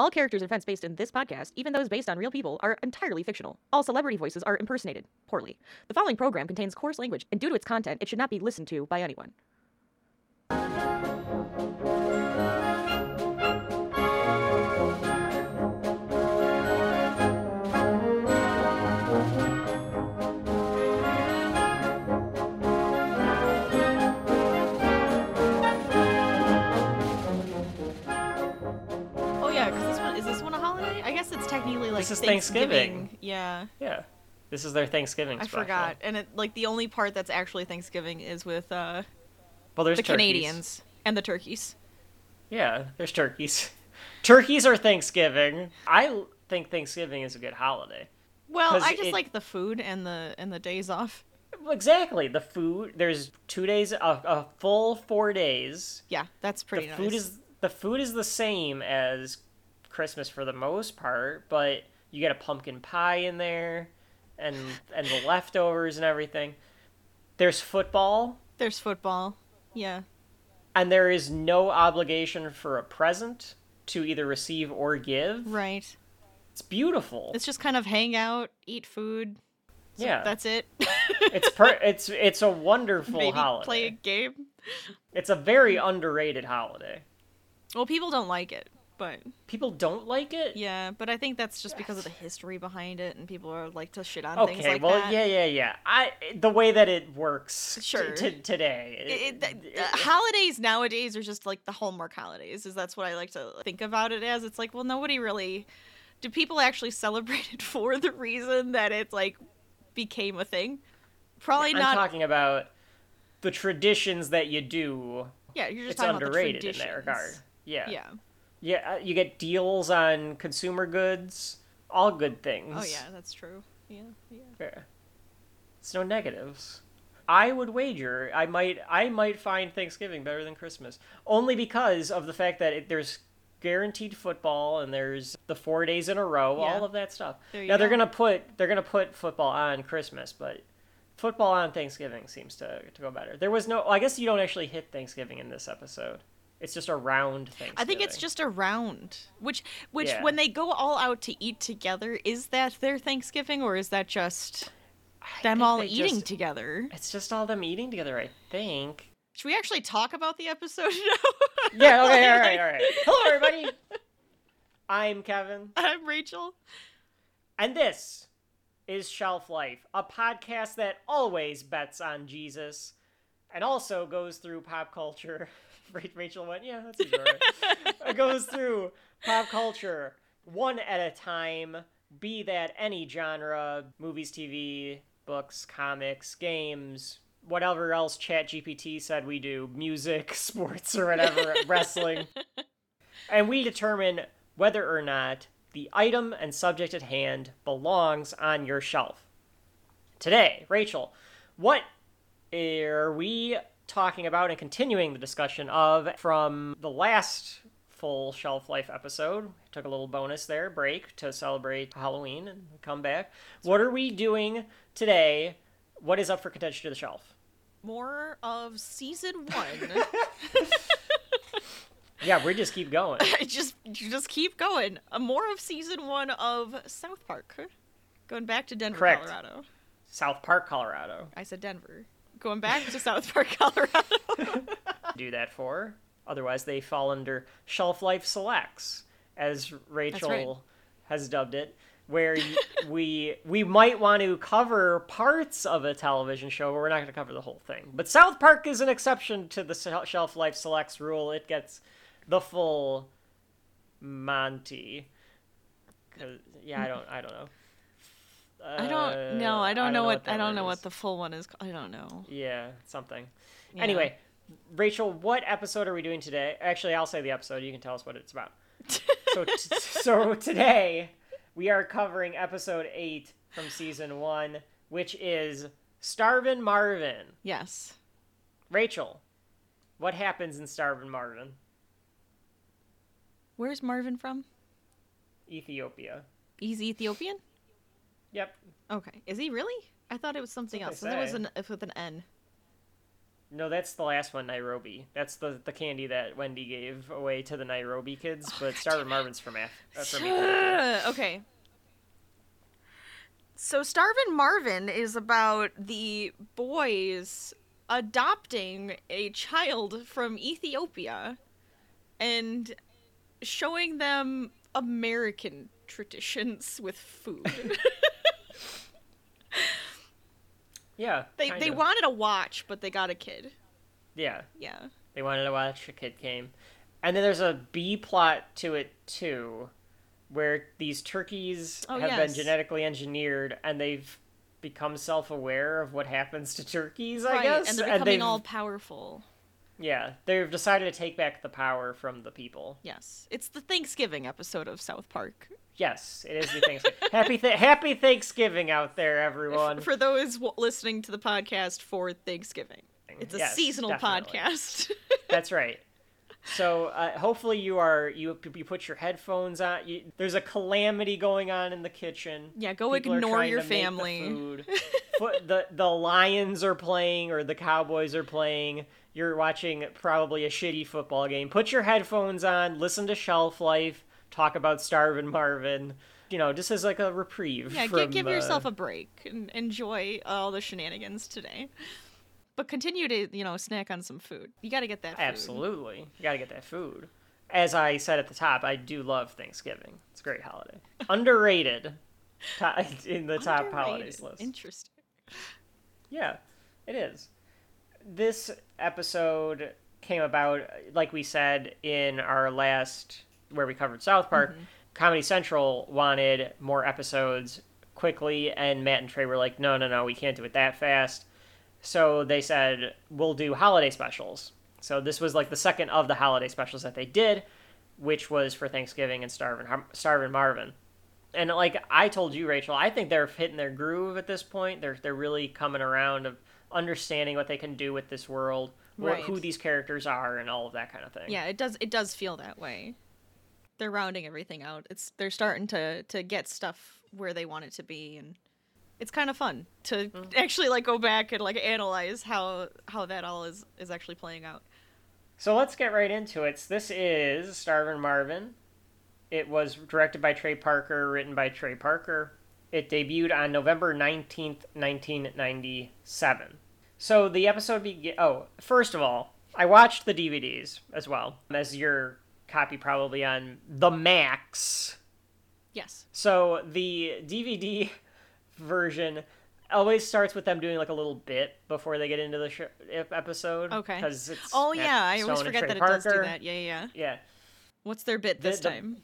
All characters and events based in this podcast, even those based on real people, are entirely fictional. All celebrity voices are impersonated, poorly. The following program contains coarse language, and due to its content, it should not be listened to by anyone. Guess it's technically like This is Thanksgiving. Yeah, Yeah. This is their Thanksgiving I special. forgot. And it like the only part that's actually Thanksgiving is with uh Well, there's the turkeys. Canadians and the turkeys. Yeah, there's turkeys. Turkeys are Thanksgiving. I think Thanksgiving is a good holiday. Well, I just it- like the food and the and the days off. Exactly. The food. There's two days, a, a full four days. Yeah, that's pretty the nice. food is the food is the same as Christmas for the most part, but you get a pumpkin pie in there, and and the leftovers and everything. There's football, There's football. Yeah. and there is no obligation for a present to either receive or give. Right. It's beautiful. It's just kind of hang out, eat food. So yeah, That's it. it's per- it's it's a wonderful Maybe holiday. play a game. It's a very underrated holiday. Well, people don't like it, but People don't like it. yeah, but I think that's just because of the history behind it, and people are like to shit on things Okay, like well, that. yeah, yeah, yeah. I the way that it works Sure. t- today. It, it, uh, holidays nowadays are just like the hallmark holidays is that's what i like to think about it as it's like well nobody really do people actually celebrate it for the reason that it like became a thing probably I'm not talking about the traditions that you do. yeah you're just It's talking underrated about the in that regard. Yeah. yeah Yeah, uh, you get deals on consumer goods, all good things. oh yeah that's true yeah yeah Yeah. It's no negatives. I would wager I might I might find Thanksgiving better than Christmas only because of the fact that it, there's guaranteed football and there's the 4 days in a row, Yeah. all of that stuff. Now they're going to put they're to put football on Christmas, but football on Thanksgiving seems to to go better. There was no I guess you don't actually hit Thanksgiving in this episode. It's just a round thing. I think it's just around, which, which Yeah. when they go all out to eat together, is that their Thanksgiving or is that just I them all eating just- together? It's just all them eating together, I think. Should we actually talk about the episode now? Yeah, okay, all right, all right. Hello, everybody. I'm Kevin, I'm Rachel. and this is Shelf Life, a podcast that always bets on Jesus and also goes through pop culture. Ra- Rachel went, yeah, that's right. it goes through pop culture one at a time, be that any genre, movies, TV, books, comics, games, whatever else ChatGPT said we do, music, sports, or whatever, wrestling. And we determine whether or not the item and subject at hand belongs on your shelf. Today, Rachel, what are we talking about and continuing the discussion of from the last full shelf life episode? Took a little bonus there, break to celebrate Halloween and come back. What are we doing today? What is up for contention to the shelf? More of season one. Yeah, we just keep going. Just just keep going. Uh, more of season one of South Park. Going back to Denver, Correct. Colorado. South Park, Colorado. I said Denver. Going back to South Park, Colorado. do that for. Otherwise, they fall under shelf life selects, as Rachel has dubbed it, where we we might want to cover parts of a television show, but we're not going to cover the whole thing. But South Park is an exception to the shelf life selects rule. It gets the full Monty. Yeah, I don't. I don't know. I don't know. I Uh, don't know what I don't word know is. what the full one is. I don't know. Yeah, something. Yeah. Anyway, Rachel, what episode are we doing today? Actually, I'll say the episode. You can tell us what it's about. So, t- so today we are covering episode eight from season one, which is Starvin' Marvin. Yes. Rachel, what happens in Starvin' Marvin? Where's Marvin from? Ethiopia. He's Ethiopian. Yep. Okay. Is he really? I thought it was something else. it was an if with an N. No, that's the last one, Nairobi. That's the the candy that Wendy gave away to the Nairobi kids. but Starvin' Marvin's from math. uh, from okay. So Starvin Marvin is about the boys adopting a child from Ethiopia and showing them American traditions with food. Yeah, they they kinda. wanted a watch, but they got a kid. Yeah, Yeah. they wanted to watch a kid came, and then there's a B plot to it too, where these turkeys Oh, have yes. been genetically engineered and they've become self-aware of what happens to turkeys. I right, guess, and they're becoming they've- all powerful. yeah, they've decided to take back the power from the people. Yes. It's the Thanksgiving episode of South Park. Yes, it is the Thanksgiving. happy th- Happy Thanksgiving out there, everyone. For those w- listening to the podcast for Thanksgiving. It's a Yes, seasonal definitely. podcast. That's right. So uh, hopefully you are you you put your headphones on. You, there's a calamity going on in the kitchen. Yeah, go People ignore your the family. food. Foot- the the Lions are playing or the Cowboys are playing. You're watching probably a shitty football game. Put your headphones on. Listen to Shelf Life. Talk about Starvin' Marvin. You know, just as like a reprieve. Yeah, from, gi- give yourself uh, a break and enjoy all the shenanigans today. But continue to, you know, snack on some food. You got to get that food. Absolutely. You got to get that food. As I said at the top, I do love Thanksgiving. It's a great holiday. Underrated in the top holidays list. Interesting. Yeah, it is. This episode came about, like we said in our last, where we covered South Park. Mm-hmm. Comedy Central wanted more episodes quickly, and Matt and Trey were like, no, no, no, we can't do it that fast. So they said, we'll do holiday specials. So this was like the second of the holiday specials that they did, which was for Thanksgiving and Starvin' Starvin' Marvin. And like I told you, Rachel, I think they're hitting their groove at this point. They're they're really coming around of understanding what they can do with this world, what, Right. who these characters are, and all of that kind of thing. Yeah, it does it does feel that way. They're rounding everything out. It's they're starting to to get stuff where they want it to be and it's kind of fun to Mm. actually like go back and like analyze how how that all is is actually playing out. So let's get right into it. This is Starvin' Marvin. It was directed by Trey Parker, written by Trey Parker. It debuted on November 19th, 1997. So the episode begin. Oh, first of all, I watched the DVDs as well, as your copy probably on the Max. Yes. So the DVD version always starts with them doing like a little bit before they get into the sh- episode. Okay. Because it's Oh yeah, I always forget that it does do that. Yeah, yeah, yeah. Yeah. What's their bit this The- the- time?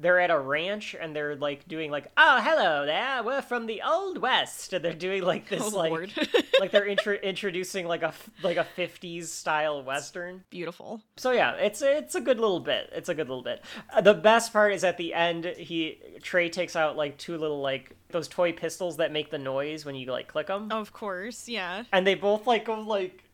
They're at a ranch and they're like doing like oh hello there we're from the old west. And they're doing like this Oh, like like they're intro- introducing like a like a 50s style western. Beautiful. so yeah it's it's a good little bit. It's a good little bit. Uh, the best part is at the end he trey takes out like two little like those toy pistols that make the noise when you like click them Of course, yeah. and they both like go like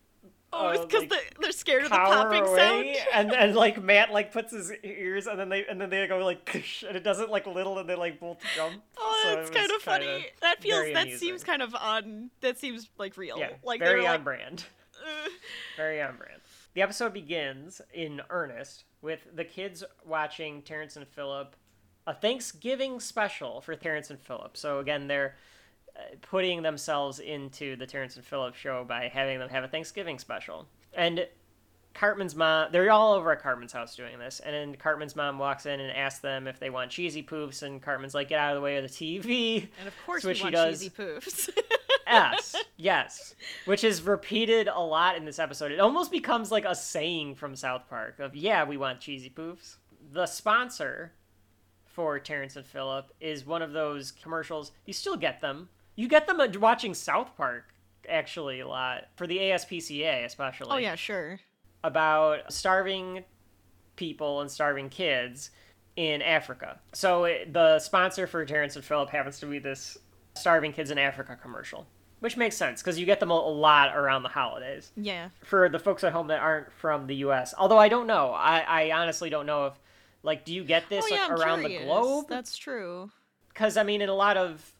Oh, it's uh, because like, they're scared of the popping sound. and and like Matt like puts his ears, and then they and then they go like, and it doesn't like little, and they like both jump. Oh, So that's kind of funny. that feels. That amusing. seems kind of on. That seems like real. yeah, like very on like, brand, "Ugh." very on brand. The episode begins in earnest with the kids watching Terrance and Phillip, a Thanksgiving special for Terrance and Phillip. So again, they're uh, putting themselves into the Terrance and Phillip show by having them have a Thanksgiving special. And Cartman's mom, they're all over at Cartman's house doing this. And then Cartman's mom walks in and asks them if they want cheesy poofs. And Cartman's like, get out of the way of the TV. and of course Which we he want does. cheesy poofs. yes, yes. Which is repeated a lot in this episode. It almost becomes like a saying from South Park of, yeah, we want cheesy poofs. The sponsor for Terrance and Phillip is one of those commercials. You still get them. You get them uh, watching South Park, actually, a lot. For the ASPCA, especially. oh yeah, sure. about starving people and starving kids in Africa. So it, the sponsor for Terrence and Phillip happens to be this starving kids in Africa commercial, which makes sense because you get them a, a lot around the holidays. Yeah. For the folks at home that aren't from the U.S., although I don't know, I, I honestly don't know if like do you get this oh yeah, like, around curious. the globe? That's true. Because I mean, in a lot of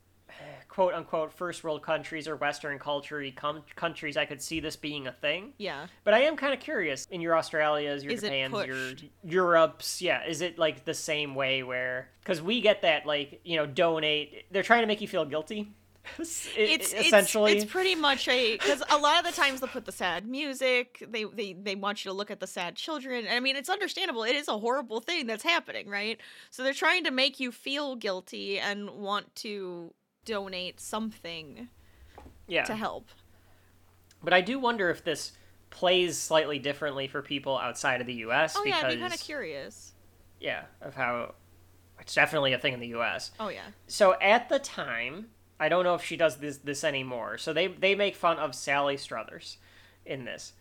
quote unquote first world countries or Western culture com- countries, I could see this being a thing. Yeah. But I am kind of curious in your Australias, your Is Japans, your? Europe's, yeah, is it like the same way where because we get that like you know donate, they're trying to make you feel guilty. it's it's it's- essentially it's, pretty much a because a lot of the times they'll put the sad music they, they they want you to look at the sad children i mean it's understandable it is a horrible thing that's happening right so they're trying to make you feel guilty and want to donate something yeah. to help But I do wonder if this plays slightly differently for people outside of the U.S. oh yeah i'd be kind of curious yeah of how it's definitely a thing in the U.S. oh yeah So at the time, I don't know if she does this this anymore. So they they make fun of Sally Struthers in this.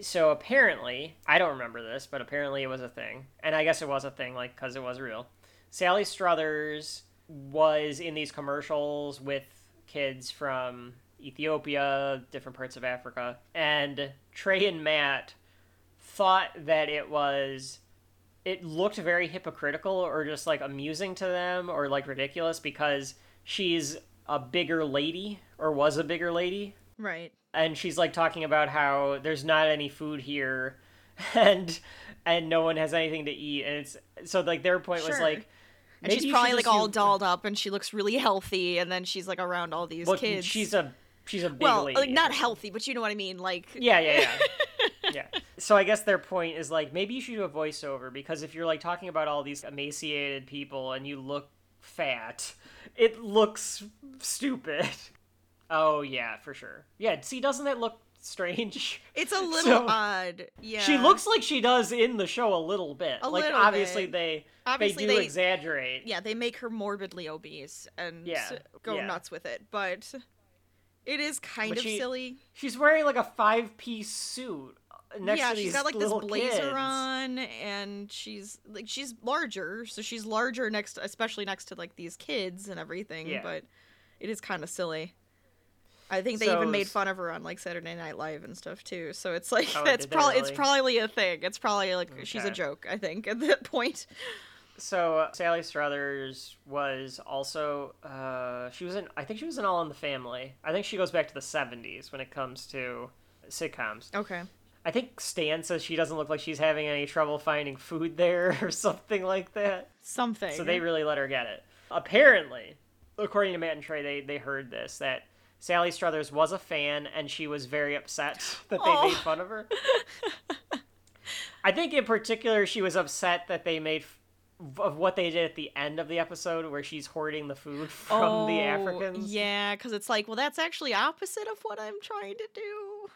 So apparently, I don't remember this, but apparently it was a thing, and I guess it was a thing, like because it was real. Sally Struthers was in these commercials with kids from Ethiopia, different parts of Africa, and Trey and Matt thought that it was it looked very hypocritical or just like amusing to them or like ridiculous because she's a bigger lady or was a bigger lady. Right. And she's like talking about how there's not any food here and and no one has anything to eat. And it's so like their point was like and maybe she's probably like all use- dolled up and she looks really healthy and then she's like around all these but kids she's a she's a big well lady like not healthy but you know what i mean like Yeah, yeah, yeah. yeah. So I guess their point is like maybe you should do a voiceover because if you're like talking about all these emaciated people and you look fat, it looks stupid. Oh yeah, for sure. Yeah, see doesn't that look strange? it's a little So- odd yeah She looks like she does in the show a little bit. A like little obviously bit. they Obviously they do they- exaggerate. yeah, they make her morbidly obese and Yeah, go yeah. nuts with it, but it is kind But of she- silly. She's wearing like a five piece suit uh, next yeah, to these she's got like this blazer kids. on, and she's like she's larger, so she's larger next, especially next to like these kids and everything. Yeah. But it is kind of silly. I think they So even made fun of her on like Saturday Night Live and stuff too. So it's like Oh, that's probably it's probably a thing. It's probably like she's a joke. I think at that point. So uh, Sally Struthers was also uh, she was in I think she was in All in the Family. I think she goes back to the '70s when it comes to sitcoms. Okay. I think Stan says she doesn't look like she's having any trouble finding food there or something like that. Something. So they really let her get it. Apparently, according to Matt and Trey, they they heard this that Sally Struthers was a fan and she was very upset that they Oh. made fun of her. I think in particular she was upset that they made f- of what they did at the end of the episode where she's hoarding the food from the Oh, Africans. Yeah, because it's like, well, that's actually opposite of what I'm trying to do.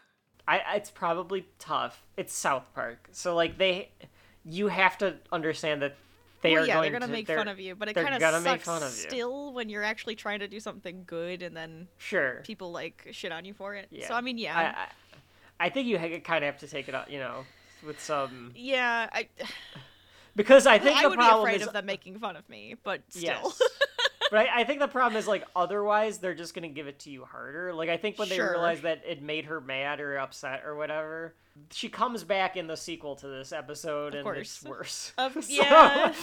I it's probably tough. It's South Park. So like they you have to understand that they well, are yeah, going they're gonna to make fun of you, but it kind of sucks make fun of you. still when you're actually trying to do something good and then Sure. people like shit on you for it. Yeah. So I mean, yeah, I, I, I think you kind of have to take it out, you know, with some yeah, I, because I think I the would be afraid is of them making fun of me, but still, yes, but I, I think the problem is like otherwise they're just gonna give it to you harder. Like I think when they Sure. realize that it made her mad or upset or whatever, she comes back in the sequel to this episode Of and it's worse. Of- So- yeah.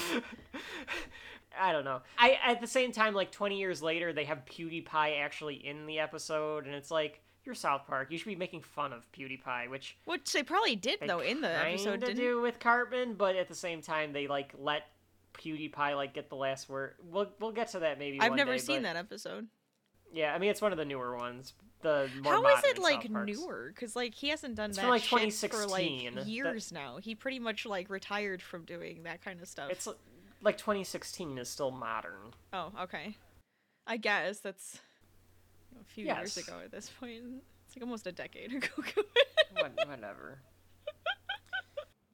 I don't know. I at the same time, like twenty years later, they have PewDiePie actually in the episode, and it's like you're South Park. You should be making fun of PewDiePie, which which they probably did they though in the episode, didn't? do with Cartman, but at the same time, they like let PewDiePie like get the last word. We'll we'll get to that maybe. I've never day, seen but- that episode. Yeah, I mean it's one of the newer ones. The more How is it like newer? Because like he hasn't done It's that from, like, shit for 2016. like That- years now. He pretty much like retired from doing that kind of stuff. It's like 2016 is still modern. Oh, okay. I guess that's a few years ago at this point. It's like almost a decade ago. What- Whatever.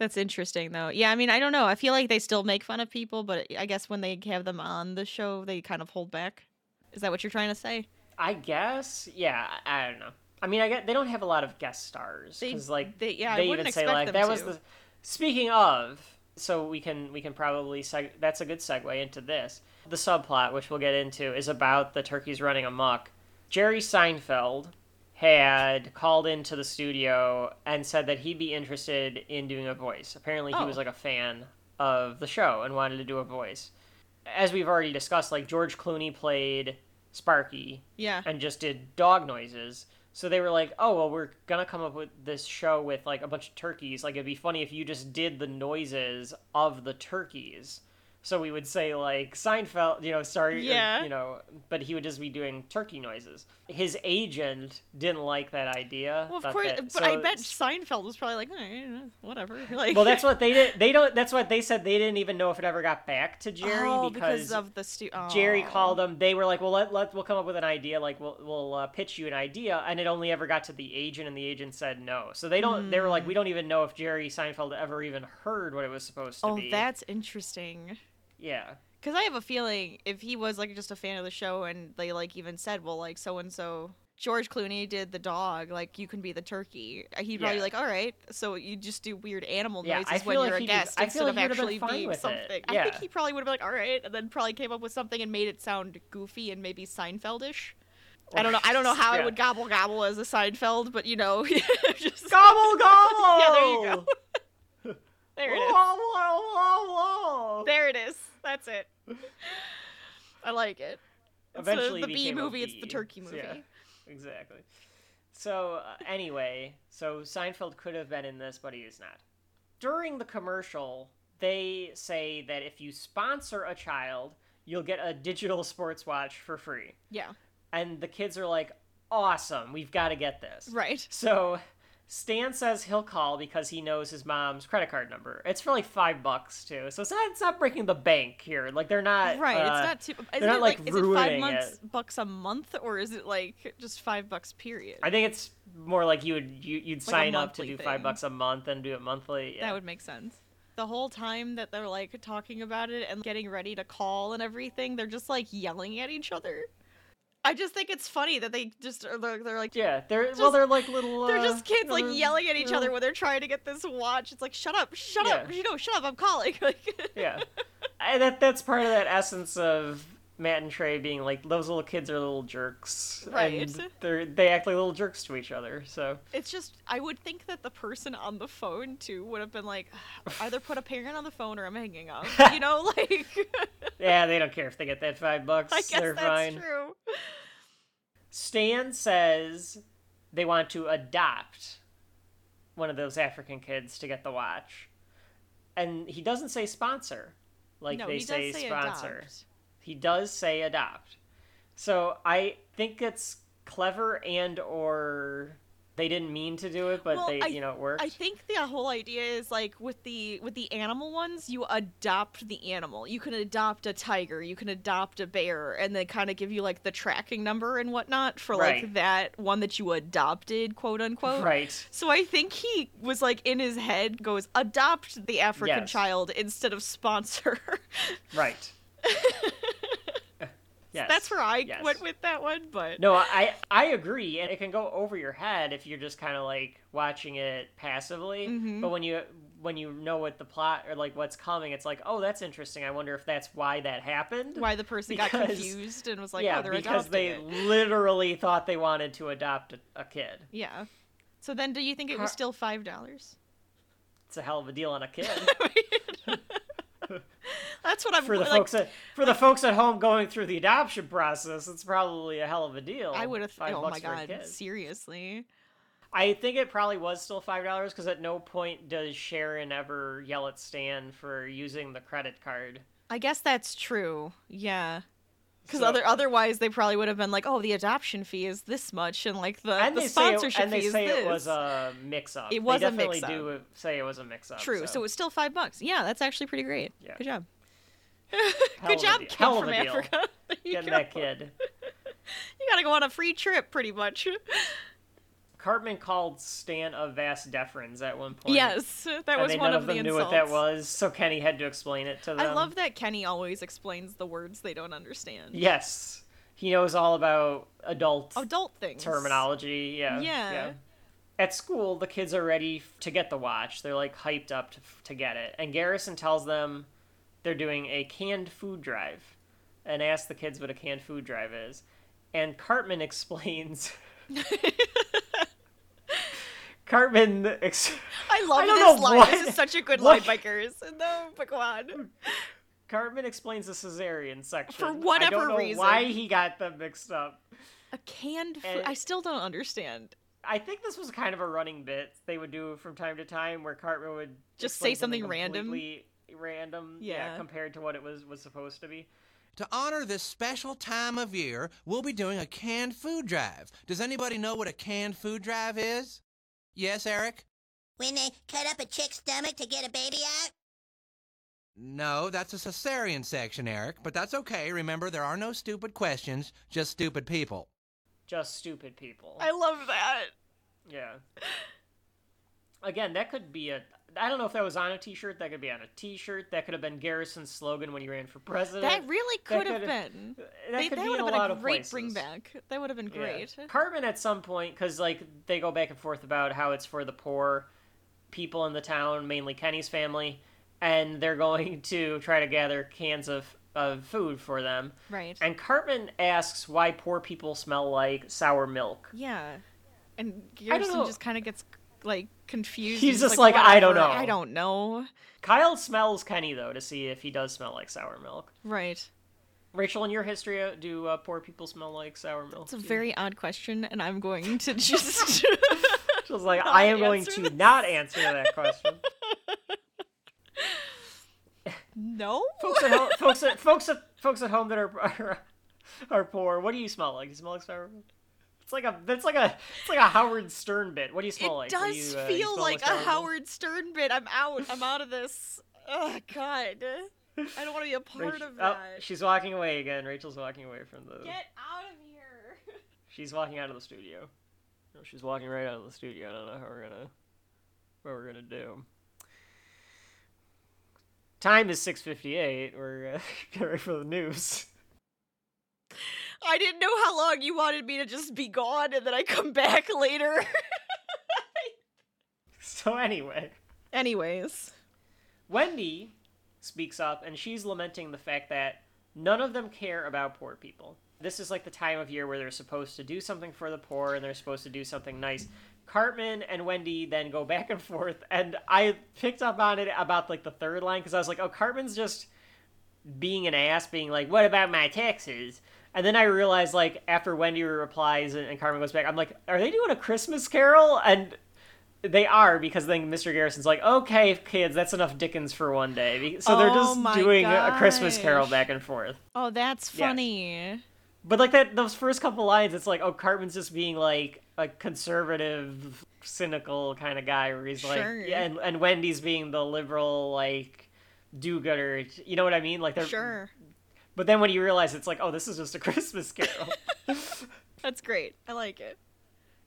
That's interesting, though. Yeah, I mean, I don't know. I feel like they still make fun of people, but I guess when they have them on the show, they kind of hold back. Is that what you're trying to say? I guess. Yeah, I, don't know. I mean, I get they don't have a lot of guest stars They- because like they- yeah, they wouldn't even say like that was the. Speaking of, so we can we can probably seg- that's a good segue into this. The subplot, which we'll get into, is about the turkeys running amok. Jerry Seinfeld had called into the studio and said that he'd be interested in doing a voice. Apparently, he Oh. was like a fan of the show and wanted to do a voice. As we've already discussed, like George Clooney played Sparky Yeah. and just did dog noises. So they were like, "Oh, well, we're gonna come up with this show with like a bunch of turkeys. Like, it'd be funny if you just did the noises of the turkeys." So we would say like Seinfeld, you know, sorry, or, Yeah. you know, but he would just be doing turkey noises. His agent didn't like that idea. Well, of course, that- but I bet Seinfeld was probably like, eh, whatever. Like, Well, that's what they did. They don't. That's what they said. They didn't even know if it ever got back to Jerry oh, because, because of the stu- Jerry oh. called them. They were like, "Well, let, let we'll come up with an idea. Like, we'll we'll uh, pitch you an idea." And it only ever got to the agent, and the agent said no. So they don't. They were like, "We don't even know if Jerry Seinfeld ever even heard what it was supposed to Oh, be." Oh, that's interesting. Yeah. Because I have a feeling if he was like just a fan of the show and they like even said, well, like so and so George Clooney did the dog, like you can be the turkey. uh, He'd probably Yeah. like, all right, so you just do weird animal Yeah, noises I when feel you're a guest I instead feel like of actually being something. I think he probably would have been like, all right, and then probably came up with something and made it sound goofy and maybe Seinfeldish. I don't know. I don't know how I Yeah. would gobble gobble as a Seinfeld, but you know, just Gobble gobble. Yeah, there you go. there it is. Whoa, whoa, whoa, whoa. There it is. That's it. I like it. It's Eventually the, B movie. It's the turkey movie. yeah. Exactly. So uh, anyway, so Seinfeld could have been in this, but he is not. During the commercial, they say that if you sponsor a child, you'll get a digital sports watch for free. Yeah. And the kids are like, "Awesome, we've got to get this." Right. So Stan says he'll call because he knows his mom's credit card number. It's for like five bucks too, so it's not it's not breaking the bank here. Like they're not Right. uh, it's not too. Isn't not, it like, like, is it five months it. bucks a month or is it like just five bucks period? I think it's more like you would you, you'd Like sign up to do five bucks a month and do it monthly. Yeah. That would make sense. The whole time that they're like talking about it and getting ready to call and everything, they're just like yelling at each other. I just think it's funny that they just are they're, they're like yeah, they're well, they're like little. they're uh, just kids like yelling at each little- other when they're trying to get this watch. It's like shut up, shut up, Yeah. you know, shut up, I'm calling. Like Yeah, and that that's part of that essence of Matt and Trey being like those little kids are little jerks, Right. And they're they act like little jerks to each other. So It's just I would think that the person on the phone too would have been like ah, either put a parent on the phone or I'm hanging up. You know, like yeah, they don't care if they get that five bucks. I guess they're that's fine. true. Stan says they want to adopt one of those African kids to get the watch. And he doesn't say sponsor like no, they he say, say sponsor. adopt. He does say adopt. So I think it's clever and or they didn't mean to do it, but Well, they I- you know it worked. I think the whole idea is like with the with the animal ones, you adopt the animal. You can adopt a tiger, you can adopt a bear, and they kind of give you like the tracking number and whatnot for like Right. that one that you adopted, quote unquote. right. So I think he was like in his head goes adopt the African Yes. child instead of sponsor. Right. yes. That's where I yes. went with that one, but No, I I agree, and it can go over your head if you're just kind of like watching it passively. Mhm. But when you when you know what the plot or like what's coming, it's like, oh, that's interesting. I wonder if that's why that happened. why the person got confused and was like, yeah, oh, they're because they it. literally thought they wanted to adopt a, a kid. Yeah. So then, do you think it was still five dollars? It's a hell of a deal on a kid. That's what I'm for the like. folks at for the folks at home going through the adoption process, it's probably a hell of a deal. I would have. Five Oh my god! Seriously. I think it probably was still five dollars because at no point does Sharon ever yell at Stan for using the credit card. I guess that's true. Yeah. Because So- other otherwise they probably would have been like, oh, the adoption fee is this much, and like the, and the they say, it, sponsorship and they fee is say it was a mix-up. It was they a mix-up. do say it was a mix-up. True. So. it's still five bucks. Yeah, that's actually pretty great. Yeah. Good job. Good job, kid from. Africa. Getting go. that kid. You gotta go on a free trip, pretty much. Cartman called Stan a vas deferens at one point. yes, that was one none of them the knew insults. what that was, so Kenny had to explain it to them. I love that Kenny always explains the words they don't understand. Yes, he knows all about adult Adult things. terminology. Yeah, Yeah. At school, the kids are ready to get the watch. They're like hyped up to, to get it, and Garrison tells them they're doing a canned food drive, and asks the kids what a canned food drive is, and Cartman explains. Cartman ex- I love I this line. what- This is such a good what- line by Garrison, though. But go on. Cartman explains the cesarean section For I whatever don't know reason. Why he got them mixed up? A canned food. And- I still don't understand. I think this was kind of a running bit they would do from time to time, where Cartman would Just say something random? Random, yeah. Yeah. compared to what it was was supposed to be. To honor this special time of year, we'll be doing a canned food drive. Does anybody know what a canned food drive is? Yes, Eric? When they cut up a chick's stomach to get a baby out? No, that's a cesarean section, Eric, but that's okay. Remember, there are no stupid questions, just stupid people. Just stupid people. I love that. Yeah. Again, that could be a. I don't know if that was on a T-shirt. That could be on a T-shirt. That could have been Garrison's slogan when he ran for president. That really could have could've- been. That They- could that be would in have a lot been a of great places. bring back. That would have been Yeah. great. Cartman at some point, because like they go back and forth about how it's for the poor people in the town, mainly Kenny's family, and they're going to try to gather cans of of food for them. Right. And Cartman asks why poor people smell like sour milk. Yeah. And Garrison just kind of gets like confused. He's and just like, "I don't know." I don't know. Kyle smells Kenny though to see if he does smell like sour milk. Right. Rachel, in your history, uh, do uh, poor people smell like sour milk? It's a very odd question, and I'm going to just. She was like, I am going to this. not answer that question. no. folks at home, folks at folks at folks at home that are, are are poor. What do you smell like? Do you smell like sour milk? It's like a that's like a it's like a Howard Stern bit. What do you smell It like? Do does you, uh, feel like a? Howard Stern bit. I'm out. I'm out of this. Oh God. I don't want to be a part Rach- of oh, that. she's walking away again. Rachel's walking away from the. Get out of here. She's walking out of the studio. No, she's walking right out of the studio. I don't know how we're gonna what we're gonna do. Time is six fifty eight. We're uh, getting ready for the news. I didn't know how long you wanted me to just be gone and then I come back later. So anyway. Anyways. Wendy speaks up and she's lamenting the fact that none of them care about poor people. This is like the time of year where they're supposed to do something for the poor and they're supposed to do something nice. Cartman and Wendy then go back and forth, and I picked up on it about like the third line because I was like, oh, Cartman's just being an ass, being like, what about my taxes? And then I realized, like, after Wendy replies and, and Cartman goes back, I'm like, are they doing a Christmas carol? And they are because then Mr. Garrison's like, okay, kids, that's enough Dickens for one day. So they're Oh just my doing a Christmas carol back and forth. Oh, that's funny. But like that, those first couple lines, it's like, oh, Cartman's just being like a conservative, cynical kind of guy, where he's like, Sure. yeah, and and Wendy's being the liberal, like, do-gooder. You know what I mean? Like they're Sure. But then when you realize it's like, oh, this is just a Christmas carol. That's great. I like it.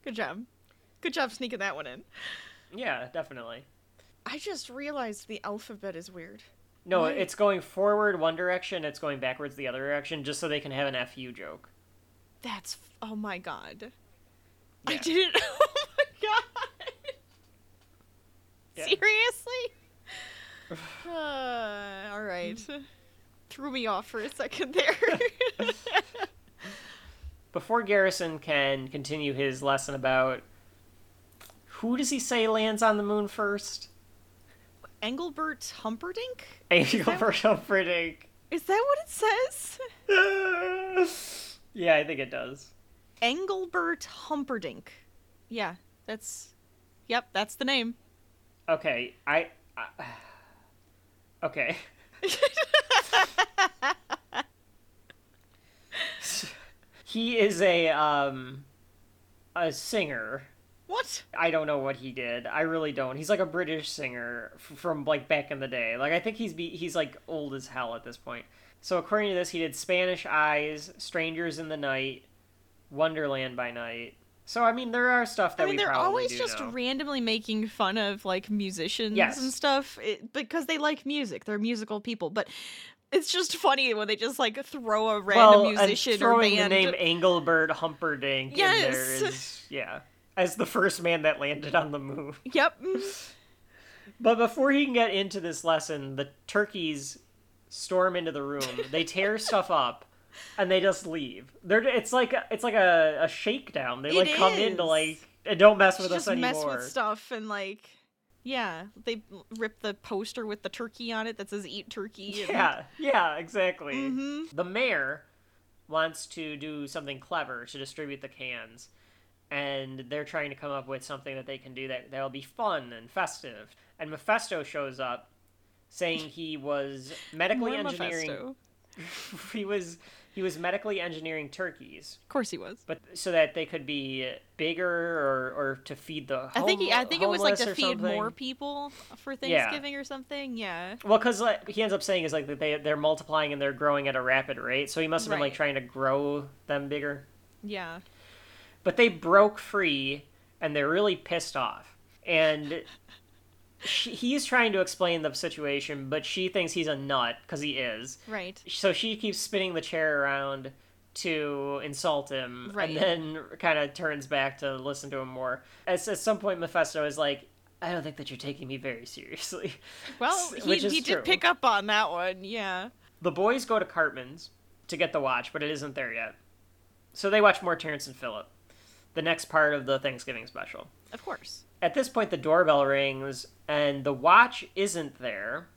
Good job. Good job sneaking that one in. yeah, definitely. I just realized the alphabet is weird. No, Why? it's going forward one direction, it's going backwards the other direction, just so they can have an FU joke. That's oh my god. I didn't. Oh my god. Yeah. Seriously? Uh, all right. Threw me off for a second there. Before Garrison can continue his lesson about who does he say lands on the moon first? Engelbert Humperdinck? Engelbert Humperdinck. Is that what it says? yeah, I think it does. Engelbert Humperdinck. Yeah, that's. Yep, that's the name. Okay, I. I okay. he is a um a singer. What? I don't know what he did. I really don't. He's like a British singer f- from like back in the day. Like I think he's be- he's like old as hell at this point. So according to this, he did Spanish Eyes, Strangers in the Night, Wonderland by Night. So I mean, there are stuff that I mean, they're always just know. randomly making fun of like musicians Yes. and stuff it, because they like music. They're musical people, but it's just funny when they just like throw a random well, musician and throwing or band. the name Engelbert Humperdinck in there Yes. yeah, as the first man that landed on the moon. Yep. But before he can get into this lesson, the turkeys storm into the room. They tear stuff up, and they just leave. They're it's like a, it's like a, a shakedown. They It like come in to like and don't mess with just us mess anymore. with stuff and like Yeah, they rip the poster with the turkey on it that says "Eat Turkey." and- Yeah, yeah, exactly. Mhm. The mayor wants to do something clever to distribute the cans, and they're trying to come up with something that they can do that that'll be fun and festive. And Mephesto shows up, saying he was medically engineering. He was he was medically engineering turkeys, Of course, he was. but so that they could be bigger or or to feed the. I think he, I think it was like to feed more people for Yeah. Thanksgiving or something. Yeah. Well, because like, he ends up saying is like that they they're multiplying and they're growing at a rapid rate, so he must have been like trying to grow them bigger. Yeah. But they broke free, and they're really pissed off. And she, he's trying to explain the situation, but she thinks he's a nut because he is. Right. So she keeps spinning the chair around to insult him, Right. and then kind of turns back to listen to him more. At, at some point, Mephesto is like. I don't think that you're taking me very seriously. Well, he, he true. did pick up on that one. Yeah. The boys go to Cartman's to get the watch, but it isn't there yet. So they watch more Terrance and Phillip, the next part of the Thanksgiving special. Of course. At this point, the doorbell rings, and the watch isn't there.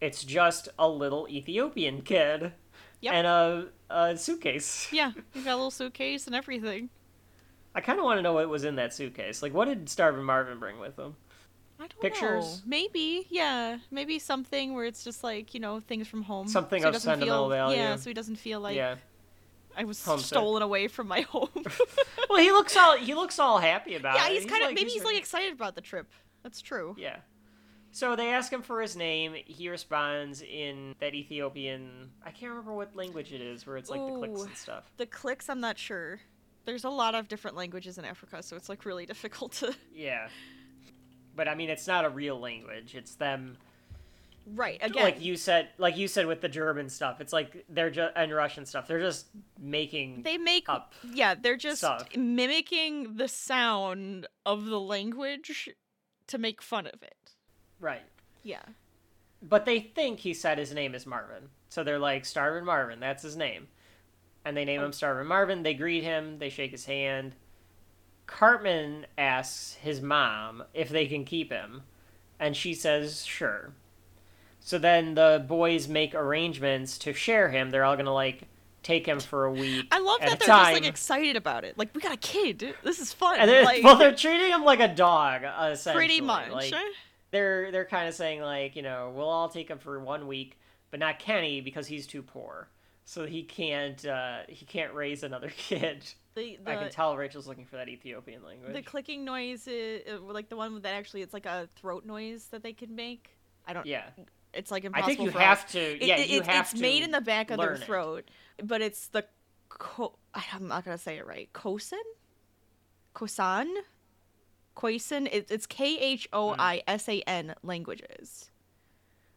It's just a little Ethiopian kid Yep. and a, a suitcase. Yeah. He's got a little suitcase and everything. I kind of want to know what was in that suitcase. Like, what did Starvin Marvin bring with him? I don't Pictures? know. Maybe. Yeah. Maybe something where it's just like you know things from home. Something so of sentimental feel, value. Yeah. So he doesn't feel like yeah. I was Homesick. stolen away from my home. Well, he looks all he looks all happy about yeah. it. Yeah, he's kind of maybe he's he's like excited about the trip. That's true. Yeah. So they ask him for his name. He responds in that Ethiopian. I can't remember what language it is, where it's like the clicks and stuff. The clicks, I'm not sure. There's a lot of different languages in Africa, so it's like really difficult to. Yeah. But I mean, it's not a real language. It's them, Right. Again. like you said, like you said with the German stuff. It's like they're just and Russian stuff. They're just making. they make up yeah they're just stuff. mimicking the sound of the language to make fun of it right. yeah But they think he said his name is Marvin. So they're like, Starvin Marvin, that's his name. And they name him oh. Starvin Marvin. They greet him, they shake his hand. Cartman asks his mom if they can keep him. And she says, sure. So then the boys make arrangements to share him. They're all going to, like, take him for a week. i love that they're time. just like excited about it. Like we got a kid. This is fun. And they're, like well, they're treating him like a dog, uh, essentially. pretty much. Like, they're they're kind of saying like you know we'll all take him for one week but not kenny because he's too poor. So he can't uh he can't raise another kid. The, i can tell rachel's looking for that ethiopian language. the clicking noise is, uh, like the one that actually it's like a throat noise that they can make. I don't yeah it's like impossible. i think you have us. to yeah it- you it's, have it's to made in the back of their learn it. throat but it's the co- i'm not gonna say it right kosin kosan koisan it, it's k-h-o-i-s-a-n languages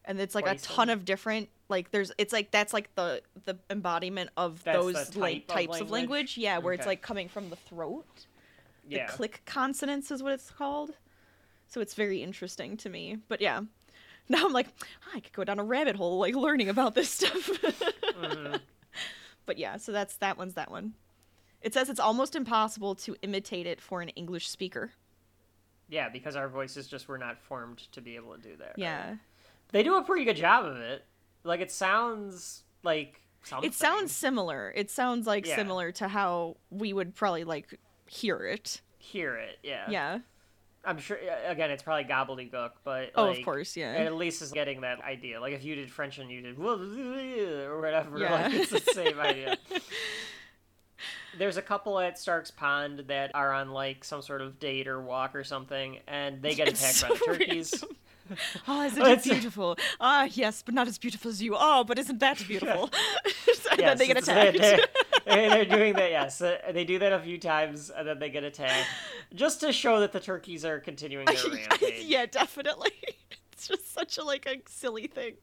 and it's like a ton of different like there's it's like that's like the the embodiment of That's those the like type of types of language? language yeah where it's like coming from the throat the yeah click consonants is what it's called. So it's very interesting to me. But yeah. Now I'm like, "Ah, I could go down a rabbit hole like learning about this stuff. Mhm. But yeah, so that's that one's that one. It says it's almost impossible to imitate it for an English speaker. yeah because our voices just were not formed to be able to do that right? Yeah. they do a pretty good job of it like it sounds like something. It sounds similar. It sounds like Yeah. similar to how we would probably like hear it. hear it yeah Yeah. I'm sure again it's probably gobbledygook but Oh, like, of course, yeah. at least is getting that idea. Like if you did French and you did or whatever, Yeah. like it's the same idea. There's a couple at Stark's Pond that are on like some sort of date or walk or something, and they get It's attacked so by the turkeys. random. Oh, isn't it beautiful? Ah, yes, but not as beautiful as you. Oh, but isn't that beautiful? and then they get attacked. They're, they're- doing that. Yes, Uh, they do that a few times, and then they get attacked, just to show that the turkeys are continuing their rampage. yeah, definitely. It's just such a like a silly thing.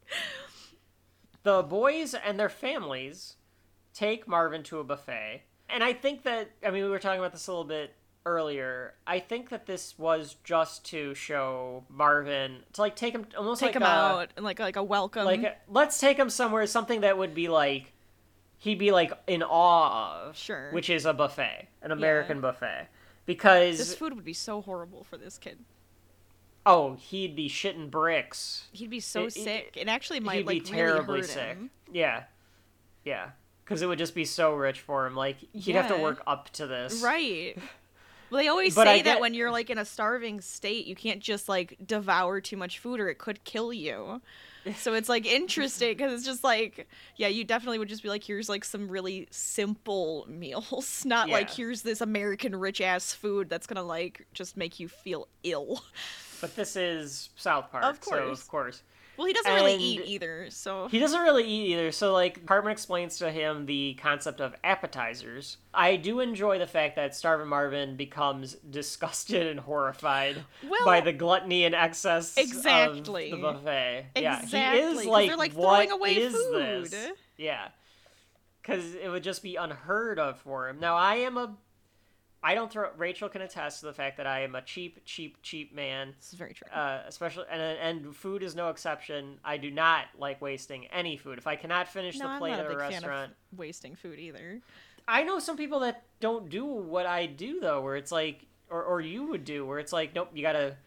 the boys and their families take Marvin to a buffet. And I think that, I mean, we were talking about this a little bit earlier. I think that this was just to show Marvin, to like take him, almost Take like him a, out and like like a welcome. Like, a- let's take him somewhere, something that would be like, he'd be like in awe of. Sure. Which is a buffet, an American buffet. Because this food would be so horrible for this kid. oh, he'd be shitting bricks. He'd be so It- it- sick. It actually might he'd like be really terribly hurt sick. him. Yeah, yeah, because it would just be so rich for him. Like he'd have to work up to this. Right. Well, they always But I say that get- when you're like in a starving state, you can't just like devour too much food or it could kill you. So it's like interesting because it's just like, yeah, you definitely would just be like, here's like some really simple meals, not like here's this American rich ass food that's gonna like just make you feel ill. But this is South Park, Of so course. of course Well, he doesn't really eat either, so he doesn't really eat either. So like Cartman explains to him the concept of appetizers. I do enjoy the fact that Starvin Marvin becomes disgusted and horrified Well- by the gluttony and excess Exactly. of the buffet. Yeah, he is like, they're, like, what is food." this? Yeah, because it would just be unheard of for him. Now I am a. I don't throw. Rachel can attest to the fact that I am a cheap, cheap, cheap man. this is very true. uh, especially and and food is no exception. I do not like wasting any food. If I cannot finish no, the I'm plate not a at a restaurant, wasting food either. I know some people that don't do what I do though, where it's like, or or you would do, where it's like, nope, you gotta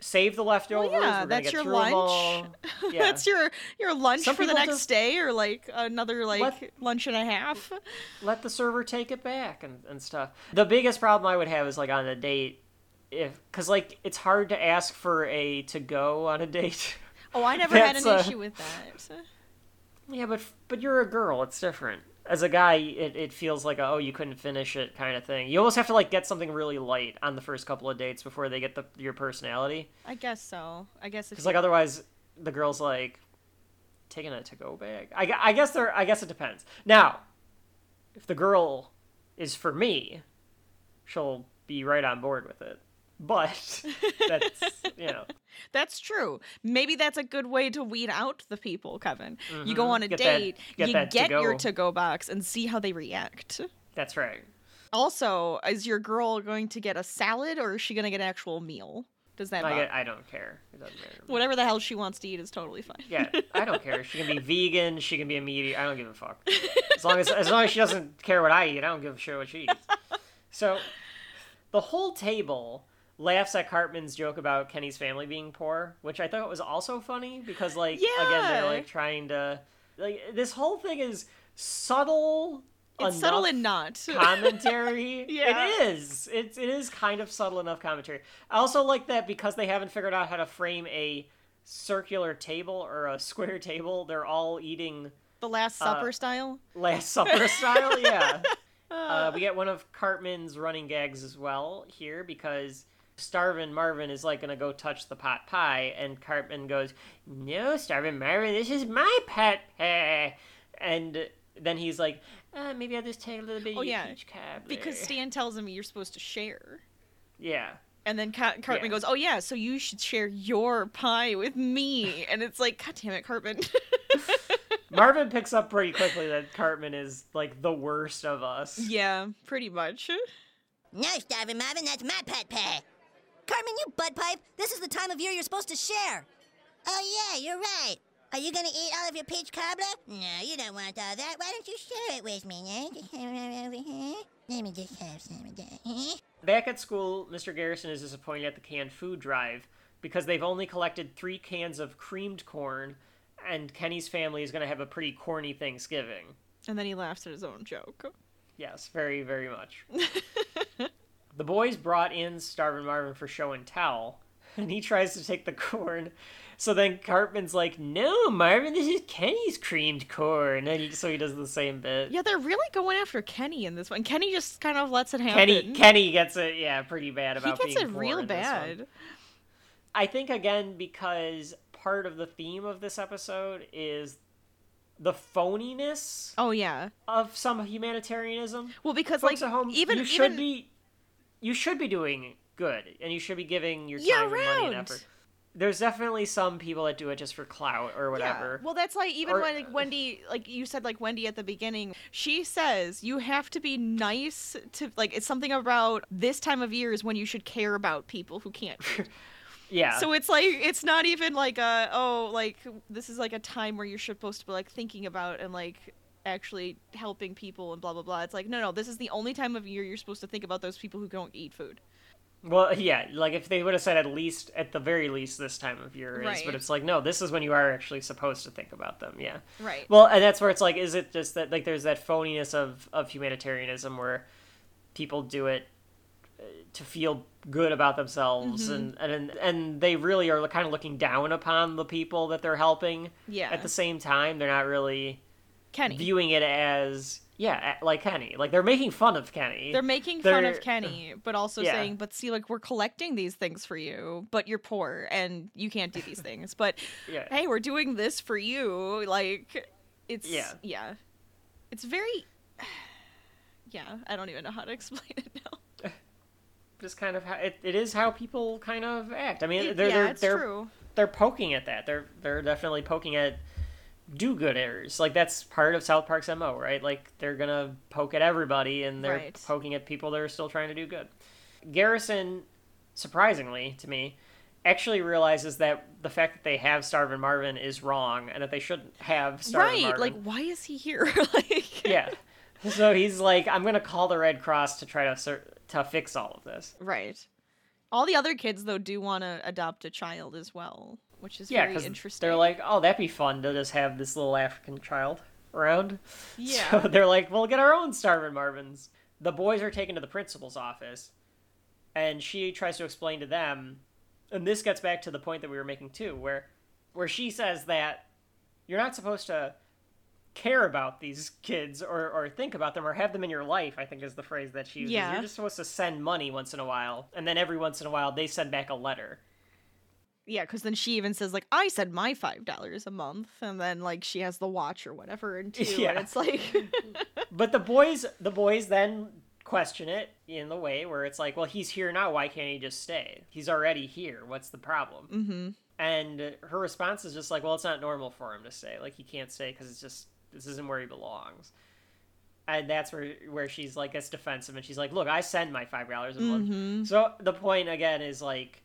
save the leftovers. Well, yeah, that's get your through 'em all." lunch. Yeah. That's your your lunch Some for the next just- day, or like another like Let- lunch and a half. Let the server take it back and and stuff. The biggest problem I would have is like on a date. If, cause like it's hard to ask for a to go on a date. Oh, I never had an uh, issue with that. Yeah, but but you're a girl. It's different. As a guy, it, it feels like a, oh you couldn't finish it kind of thing. You almost have to like get something really light on the first couple of dates before they get the your personality. I guess so. I guess Because like otherwise, the girl's like taking a to go bag. I, I guess they're I guess it depends. Now, if the girl is for me, she'll be right on board with it. But that's you know that's true. Maybe that's a good way to weed out the people, Kevin. You go Mhm. on a Get that- date, get you get your to-go. to-go box and see how they react. that's right. Also, is your girl going to get a salad or is she going to get an actual meal? Does that I, get, I don't care. It doesn't matter. Whatever the hell she wants to eat is totally fine. Yeah, I don't care. She can be vegan. She can be a meat eater. I don't give a fuck. As long as as long as she doesn't care what I eat, I don't give a shit what she eats. So, the whole table laughs at Cartman's joke about Kenny's family being poor, which I thought was also funny because, like, again, they're like trying to like this whole thing is subtle. It's subtle and not. commentary. Yeah. It is. It's it is kind of subtle enough commentary. I also like that because they haven't figured out how to frame a circular table or a square table. They're all eating the Last Supper style. Last Supper style. Yeah. Uh, we get one of Cartman's running gags as well here because Starvin Marvin is like gonna go touch the pot pie, and Cartman goes, "No, Starvin Marvin, this is my pot pie," and then he's like, uh, "Maybe I'll just take a little bit of Oh, your yeah, peach cobbler." Because Stan tells him you're supposed to share. yeah. And then Ca- Cartman Yeah. goes, "Oh yeah, so you should share your pie with me." And it's like, "God damn it, Cartman!" Marvin picks up pretty quickly that Cartman is like the worst of us. yeah, pretty much. No, Starvin Marvin, that's my pet pie. Cartman, you butt pipe. This is the time of year you're supposed to share. Oh, yeah, you're right. Are you gonna eat all of your peach cobbler? No, you don't want all that. Why don't you share it with me? No? Just have it over here. Let me just have some of that. Eh? Back at school, Mr. Garrison is disappointed at the canned food drive because they've only collected three cans of creamed corn, and Kenny's family is going to have a pretty corny Thanksgiving. And then he laughs at his own joke. Yes, very, very much. the boys brought in Starvin Marvin for show and tell, and he tries to take the corn. So then Cartman's like, "No, Marvin, this is Kenny's creamed corn," and he, so he does the same bit. Yeah, they're really going after Kenny in this one. Kenny just kind of lets it happen. Kenny Kenny gets it, yeah, pretty bad about. he gets it real in this one. bad. I think again because part of the theme of this episode is the phoniness Oh yeah. of some humanitarianism. Well, because Folks like home, even you should even be you should be doing good and you should be giving your time and money and effort. There's definitely some people that do it just for clout or whatever. Yeah. Well, that's like even Or- when like, Wendy, like you said, like Wendy at the beginning, she says you have to be nice to like it's something about this time of year is when you should care about people who can't. yeah. so it's like it's not even like a oh like this is like a time where you're supposed to be like thinking about and like actually helping people and blah blah blah. It's like no no this is the only time of year you're supposed to think about those people who don't eat food. Well, yeah, like if they would have said at least, at the very least, this time of year is, Right. but it's like no, this is when you are actually supposed to think about them. Yeah. Right. Well, and that's where it's like, is it just that like there's that phoniness of of humanitarianism where people do it uh, to feel good about themselves, and and and they really are kind of looking down upon the people that they're helping. Yeah. At the same time, they're not really Kenny. viewing it as yeah, like Kenny. Like they're making fun of Kenny. They're making fun They're- of Kenny, but also Yeah. saying, "But see, like we're collecting these things for you, but you're poor and you can't do these things. But Yeah. hey, we're doing this for you." Like, it's Yeah. yeah, it's very yeah. I don't even know how to explain it now. just kind of how it, it is how people kind of act. I mean, It- they're yeah, they're it's they're, true. they're poking at that. They're they're definitely poking at do-gooders. Like that's part of South Park's mo, right? Like they're gonna poke at everybody, and they're Right. poking at people that are still trying to do good. Garrison, surprisingly to me, actually realizes that the fact that they have Starvin Marvin is wrong, and that they shouldn't have Starvin Marvin. Right? Marvin. Like, why is he here? like, yeah. So he's like, I'm gonna call the Red Cross to try to cer- to fix all of this. right. All the other kids though do want to adopt a child as well, which is Yeah, very interesting. they're like, oh, that'd be fun to just have this little African child around. Yeah. So they're like, we'll get our own Starvin Marvins. The boys are taken to the principal's office, and she tries to explain to them, and this gets back to the point that we were making too, where, where she says that you're not supposed to care about these kids or, or think about them or have them in your life i think is the phrase that she uses Yeah. you're just supposed to send money once in a while and then every once in a while they send back a letter Yeah, because then she even says like, "I said my five dollars a month," and then like she has the watch or whatever, and two, Yeah. and it's like, But the boys, the boys then question it in the way where it's like, well, he's here now. Why can't he just stay? He's already here. What's the problem? mm-hmm. And her response is just like, well, it's not normal for him to stay. Like he can't stay because it's just this isn't where he belongs. And that's where where she's like gets defensive and she's like, look, I send my five dollars a month. Mm-hmm. So the point again is like,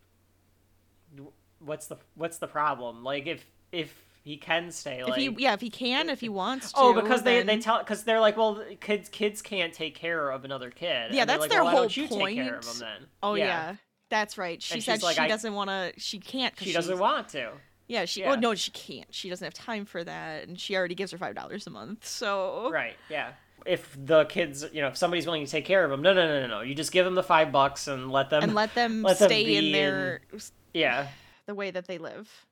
what's the what's the problem? Like if if he can stay, if like he yeah, if he can, if he wants oh, to. Oh, because they, they tell because they're like, well, kids kids can't take care of another kid. Yeah, And that's like, their well, why whole don't you take care of point. them then? Oh yeah. That's right. She And said like, she I- doesn't want to. She can't. she doesn't she's- want to. Yeah, she. Oh, yeah. Well, no, she can't. She doesn't have time for that, and she already gives her five dollars a month. So Right? Yeah. If the kids, you know, if somebody's willing to take care of them, no, no, no, no, no. You just give them the five bucks and let them. and let them let them stay be in their Yeah. The way that they live.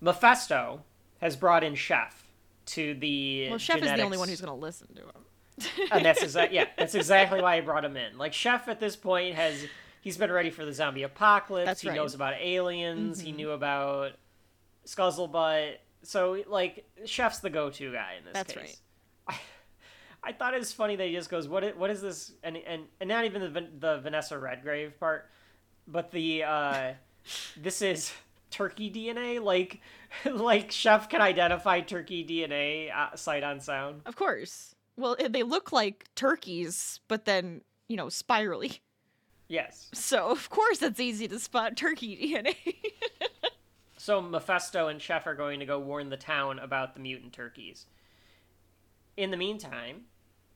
Mephesto has brought in Chef to the. Well, Chef is the only one who's gonna listen to him. and that's exactly yeah, that's exactly why I brought him in. Like Chef at this point has he's been ready for the zombie apocalypse. That's he right. Mm-hmm. knows about aliens. He knew about Scuzzlebutt. So like Chef's the go-to guy in this That's case. I, I thought it was funny that he just goes, "What? What is this?" And and and not even the the Vanessa Redgrave part, but the uh, this is turkey DNA. Like like Chef can identify turkey DNA uh, sight on sound. Of course. Well, they look like turkeys, but then you know spirally. Yes. So of course it's easy to spot turkey DNA. So Mephesto and Chef are going to go warn the town about the mutant turkeys. In the meantime,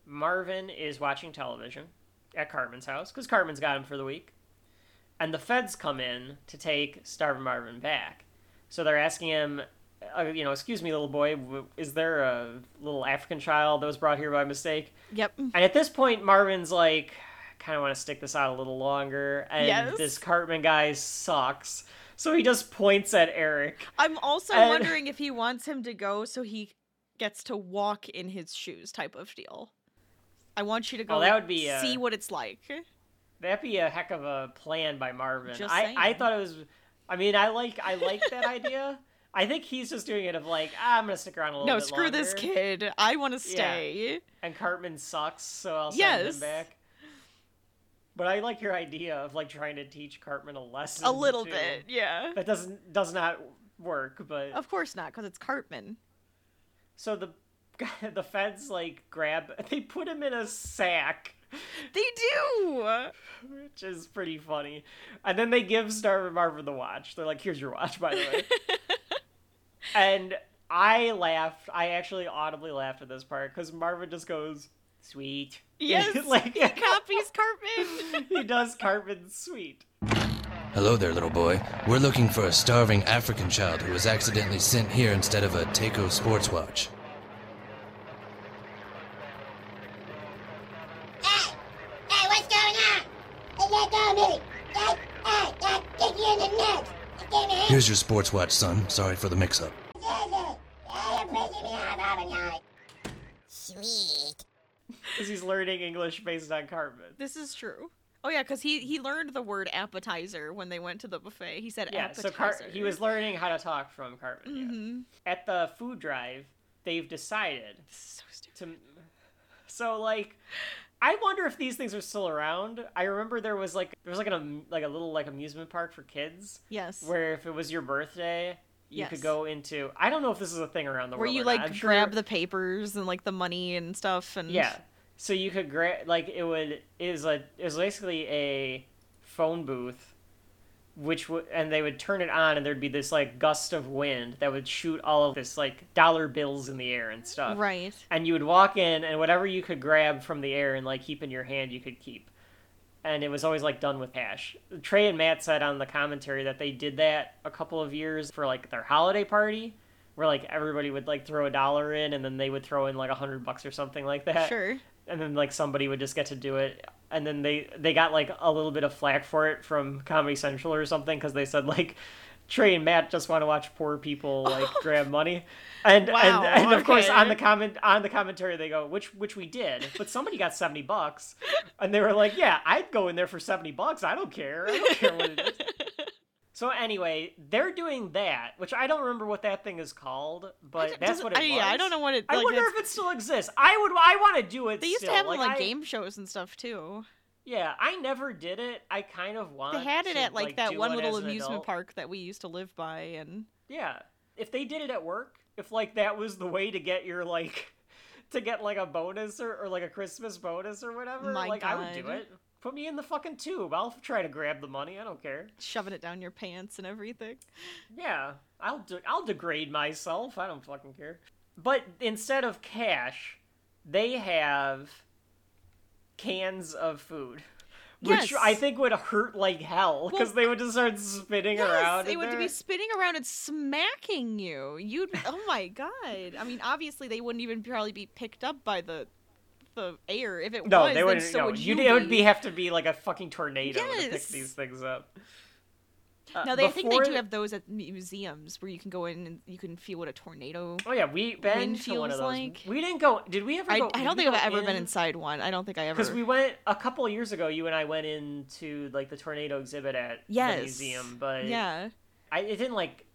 Marvin is watching television at Cartman's house because Cartman's got him for the week. And the feds come in to take Starvin Marvin back. So they're asking him, uh, you know, excuse me, little boy, is there a little African child that was brought here by mistake? yep. And at this point, Marvin's like, kind of want to stick this out a little longer. And Yes. this Cartman guy sucks. So he just points at Eric. I'm also And- wondering if he wants him to go so he gets to walk in his shoes type of deal. I want you to go Oh, that would be, uh, see what it's like. That'd be a heck of a plan by Marvin. Just I, I thought it was. I mean, I like I like that idea. I think he's just doing it of like ah, I'm gonna stick around a little No, bit screw this kid. I want to stay. And Cartman sucks, so I'll send Yes. him back. But I like your idea of like trying to teach Cartman a lesson. A little too. bit, yeah. That doesn't does not work, but Of course not, because it's Cartman. so the the feds like grab they put him in a sack. They do. which is pretty funny. And then they give Starvin Marvin the watch. They're like, "Here's your watch, by the way." and I laughed. I actually audibly laughed at this part because Marvin just goes, "Sweet." Yes, like he copies Cartman. he does Cartman sweet. Hello there, little boy. We're looking for a starving African child who was accidentally sent here instead of a Takeo sports watch. Hey! Hey, what's going on? Hey, let go of me! Hey, hey, hey, kick you in the nuts! You give me Here's your sports watch, son. Sorry for the mix up. Sweet. Because he's learning English based on Cartman. This is true. Oh yeah, because he he learned the word appetizer when they went to the buffet. He said Yeah, appetizer. so Car- he was learning how to talk from Cartman. yeah. Mhm. At the food drive, they've decided This is So stupid. to. So like, I wonder if these things are still around. I remember there was like there was like an like a little like amusement park for kids Yes. where if it was your birthday, you Yes. could go into. I don't know if this is a thing around the Where world. Where you like sure- grab the papers and like the money and stuff and Yeah. So you could grab like it would is a it was basically a phone booth, which would and they would turn it on and there'd be this like gust of wind that would shoot all of this like dollar bills in the air and stuff. Right. And you would walk in and whatever you could grab from the air and like keep in your hand you could keep. And it was always like done with cash. Trey and Matt said on the commentary that they did that a couple of years for like their holiday party. Where like everybody would like throw a dollar in and then they would throw in like a hundred bucks or something like that Sure. and then like somebody would just get to do it and then they they got like a little bit of flack for it from comedy central or something because they said like trey and matt just want to watch poor people like grab money. And Wow, and, and of course on the comment on the commentary they go which which we did but somebody got 70 bucks. And they were like yeah i'd go in there for 70 bucks i don't care i don't care what it is so anyway they're doing that which i don't remember what that thing is called but that's what it I, was Yeah, I don't know what it. I wonder if it still exists. I would. I want to do it. They used still. to have them like I- game shows and stuff too. Yeah, I never did it. I kind of want. They had it to, at like, that one little amusement park that we used to live by, and Yeah, if they did it at work, if like that was the way to get your like, to get like a bonus or, or like a Christmas bonus or whatever, My like I would do it. Put me in the fucking tube. I'll try to grab the money. I don't care. shoving it down your pants and everything. Yeah, I'll de- I'll degrade myself. I don't fucking care. But instead of cash, they have cans of food. Which Yes. I think would hurt like hell because Well, they would just start spinning around. it in would there. be spinning around and smacking you. You'd oh my god. I mean, obviously they wouldn't even probably be picked up by the the air. If it no, was, they wouldn't. so no, would you it would be have to be like a fucking tornado to pick these things up. Uh, No, they I think they do have those at museums where you can go in and you can feel what a tornado. Oh yeah, we been to one of those. like. We didn't go. Did we ever I, go? I don't think I've ever been inside one. I don't think I ever. Because we went a couple of years ago, you and I went into like the tornado exhibit at yes. the museum, but yeah, I it didn't like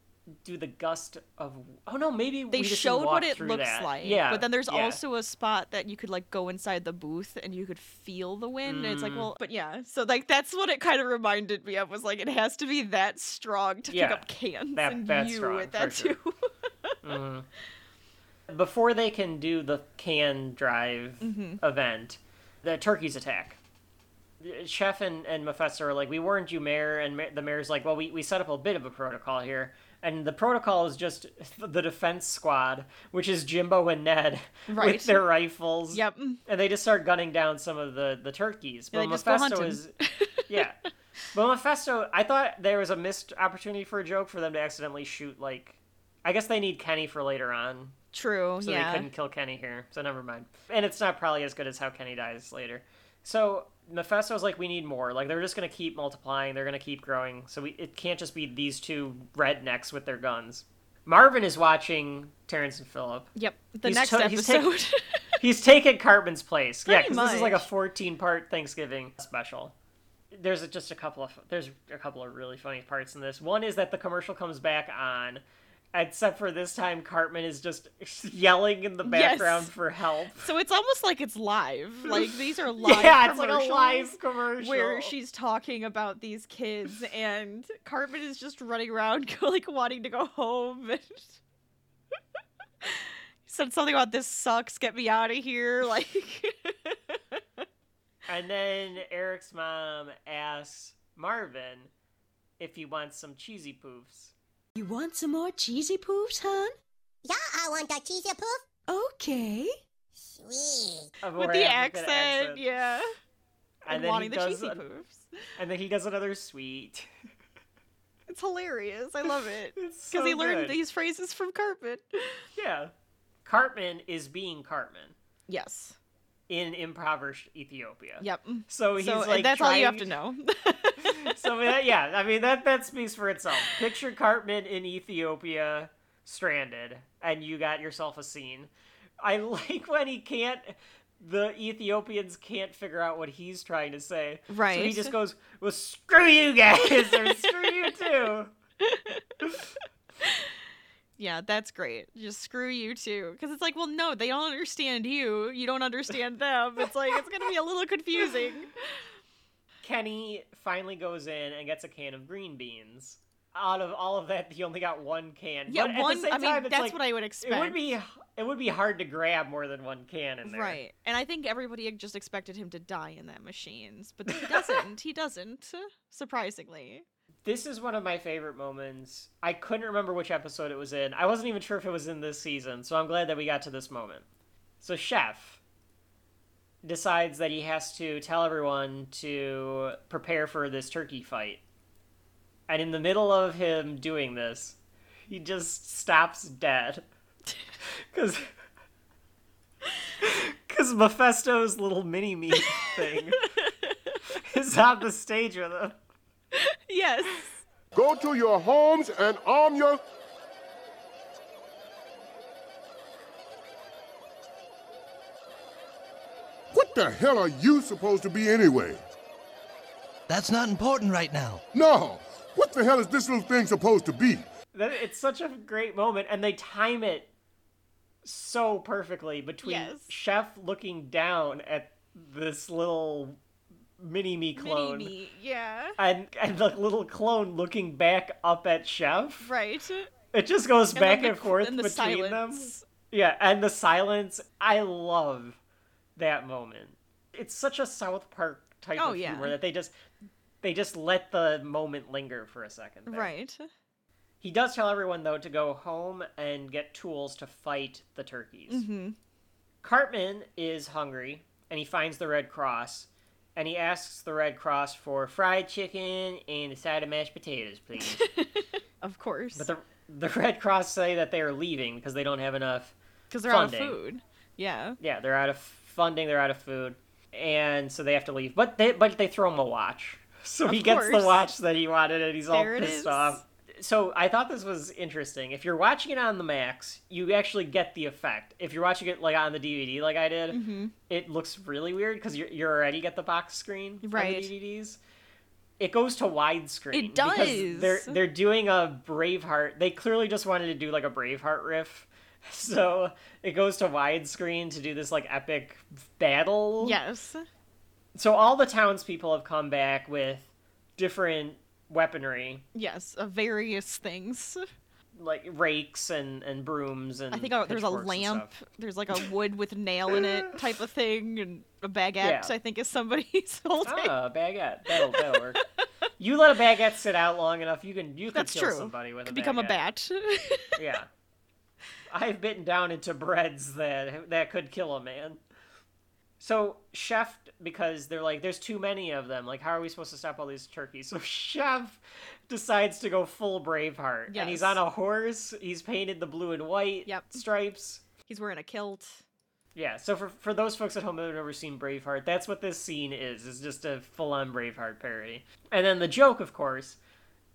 do the gust of. Oh no, maybe they showed what it looks that. like. Yeah, but then there's yeah. also a spot that you could like go inside the booth and you could feel the wind. And it's like, Mm. well, but yeah. So like that's what it kind of reminded me of was like it has to be that strong to Yeah, pick up cans that- and that's you strong, with that sure. too. Mhm. Before they can do the can drive Mm-hmm. event, the turkeys attack. Chef and, and Mephesto are like, we warned you, Mayor, and Ma- the mayor's like, well, we, we set up a bit of a protocol here. And the protocol is just the defense squad, which is Jimbo and Ned Right. with their rifles. yep. And they just start gunning down some of the, the turkeys. Yeah, But go Mephesto is. Yeah. But Mephesto, I thought there was a missed opportunity for a joke for them to accidentally shoot, like. I guess they need Kenny for later on, True. so yeah. they couldn't kill Kenny here. So never mind. And it's not probably as good as how Kenny dies later. So Mephesto's like, we need more. Like they're just gonna keep multiplying. They're gonna keep growing. So we, it can't just be these two rednecks with their guns. Marvin is watching Terrance and Phillip. Yep. The He's next to- he's take- episode. He's taken Cartman's place. yeah, because this is like a 14 part Thanksgiving special. There's just a couple of there's a couple of really funny parts in this. One is that the commercial comes back on, except for this time Cartman is just yelling in the Yes. background for help. so it's almost like it's live. Like these are live. yeah, it's like a live commercial Where she's talking about these kids, and Cartman is just running around, like wanting to go home. And said something about this sucks. Get me out of here. Like, And then Eric's mom asks Marvin if he wants some cheesy poofs. You want some more cheesy poofs, hon? Yeah, I want that cheesy poof. Okay. Sweet. A with the African accent, yeah. And And, then wanting he the does cheesy a- poofs. And then he does another sweet. It's hilarious. I love it It's because so he learned good. these phrases from Cartman. Yeah. Cartman is being Cartman Yes. In impoverished Ethiopia. Yep. So he's so like that's all you have to know. so yeah, I mean that that speaks for itself. Picture Cartman in Ethiopia, stranded, and you got yourself a scene. I like when he can't. The Ethiopians can't figure out what he's trying to say. Right. So he just goes, "Well, screw you guys, or screw you too." yeah, that's great. Just screw you too, because it's like, well, no, they don't understand you. You don't understand them. It's like it's gonna be a little confusing. Kenny finally goes in and gets a can of green beans. Out of all of that, he only got one can. Yeah, but one. I mean, time, that's like, what I would expect. It would be it would be hard to grab more than one can in there. Right. And I think everybody just expected him to die in that machines, but he doesn't. he doesn't, surprisingly. This is one of my favorite moments. I couldn't remember which episode it was in. I wasn't even sure if it was in this season, so I'm glad that we got to this moment. So Chef decides that he has to tell everyone to prepare for this turkey fight. And in the middle of him doing this, he just stops dead. Cuz cuz Mephesto's little mini me thing is on the stage with him. Yes. Go to your homes and arm your. What the hell are you supposed to be anyway? That's not important right now. No! What the hell is this little thing supposed to be? It's such a great moment, and they time it so perfectly between Yes. Chef looking down at this little mini me clone, Mini me. Yeah. and and the little clone looking back up at Chef. Right. It just goes And back and forth and the between them. Yeah, and the silence. I love that moment. It's such a South Park type Oh, of yeah. humor that they just they just let the moment linger for a second. there. Right. He does tell everyone though to go home and get tools to fight the turkeys. Mm-hmm. Cartman is hungry and he finds the Red Cross and he asks the Red Cross for fried chicken and a side of mashed potatoes, please. Of course. but the the Red Cross say that they are leaving because they don't have enough. Because they're out of food. Yeah. Yeah, they're out of funding. They're out of food, and so they have to leave. But they but they throw him a watch, so Of he gets the watch that he wanted, and he's all There it pissed off. So I thought this was interesting. If you're watching it on the Max, you actually get the effect. If you're watching it like on the DVD, like I did, Mm-hmm. it looks really weird because you you already get the box screen Right. on the DVDs. It goes to widescreen. It because They're they're doing a Braveheart. They clearly just wanted to do like a Braveheart riff. So it goes to widescreen to do this like epic battle. Yes. So all the townspeople have come back with different weaponry, Yes. Of various things. like rakes and, and brooms and. I think uh, there's a lamp. There's like a wood with nail in it type of thing, and a baguette. Yeah. I think is somebody's holding. Ah, a baguette. That'll that'll work. You let a baguette sit out long enough, you can you can That's kill true. somebody with Could a become a bat. Yeah. I've bitten down into breads that that could kill a man. So Chef, because they're like, there's too many of them. Like, how are we supposed to stop all these turkeys? So Chef decides to go full Braveheart, and he's on a horse. He's painted the blue and white Yep. stripes. He's wearing a kilt. Yeah. So for for those folks at home who've never seen Braveheart, that's what this scene is. It's just a full on Braveheart parody. And then the joke, of course.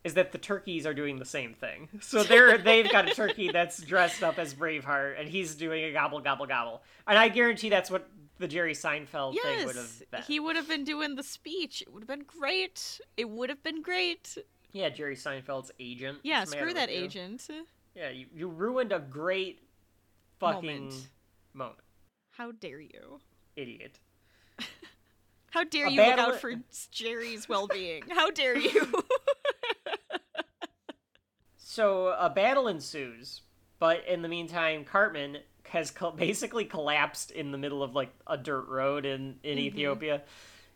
Is that the turkeys are doing the same thing? So they're they've got a turkey that's dressed up as Braveheart, and he's doing a gobble gobble gobble. And I guarantee that's what the Jerry Seinfeld thing would have been. he would have been doing the speech. It would have been great. It would have been great. Yeah, Jerry Seinfeld's agent. Yeah, screw that you? agent. Yeah, you, you ruined a great fucking Moment. moment. How dare you? Idiot. How dare A you look out for Jerry's well-being? How dare you? So a battle ensues, but in the meantime, Cartman has co- basically collapsed in the middle of like a dirt road in in Mm-hmm. Ethiopia.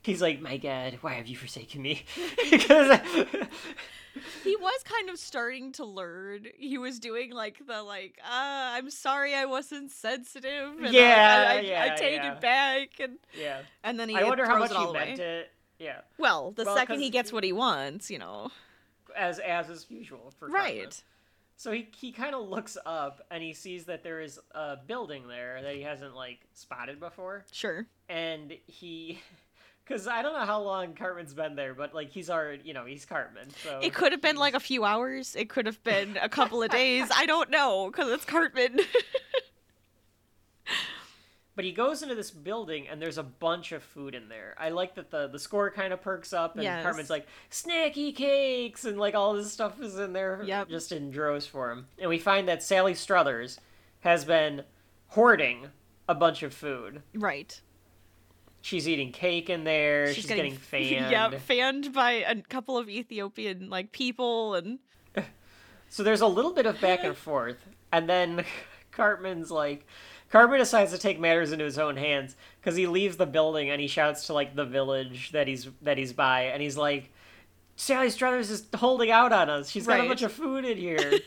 He's like, "My God, why have you forsaken me?" because he was kind of starting to learn. He was doing like the like, ah, I'm sorry I wasn't sensitive. And Yeah, I, I, yeah, I take yeah. it back, and yeah, and then he I wonder how much he meant away. it. Yeah, Well, the Well, second he gets what he wants, you know. as as is usual for. Right. So he he kind of looks up and he sees that there is a building there that he hasn't like spotted before, Sure. and he. Because I don't know how long Cartman's been there, but like he's already, you know, he's Cartman. So It could have been like a few hours. It could have been a couple of days. I don't know because it's Cartman. But he goes into this building and there's a bunch of food in there. I like that the the score kind of perks up and Yes. Cartman's like snacky cakes and like all this stuff is in there Yep. just in droves for him. And we find that Sally Struthers has been hoarding a bunch of food. right. She's eating cake in there. She's, getting, fanned. Yep, fanned by a couple of Ethiopian like people and So there's a little bit of back and forth, and then Cartman's like, Cartman decides to take matters into his own hands because he leaves the building and he shouts to like the village that he's that he's by, and he's like, Sally Struthers is holding out on us. She's got a bunch of food in here.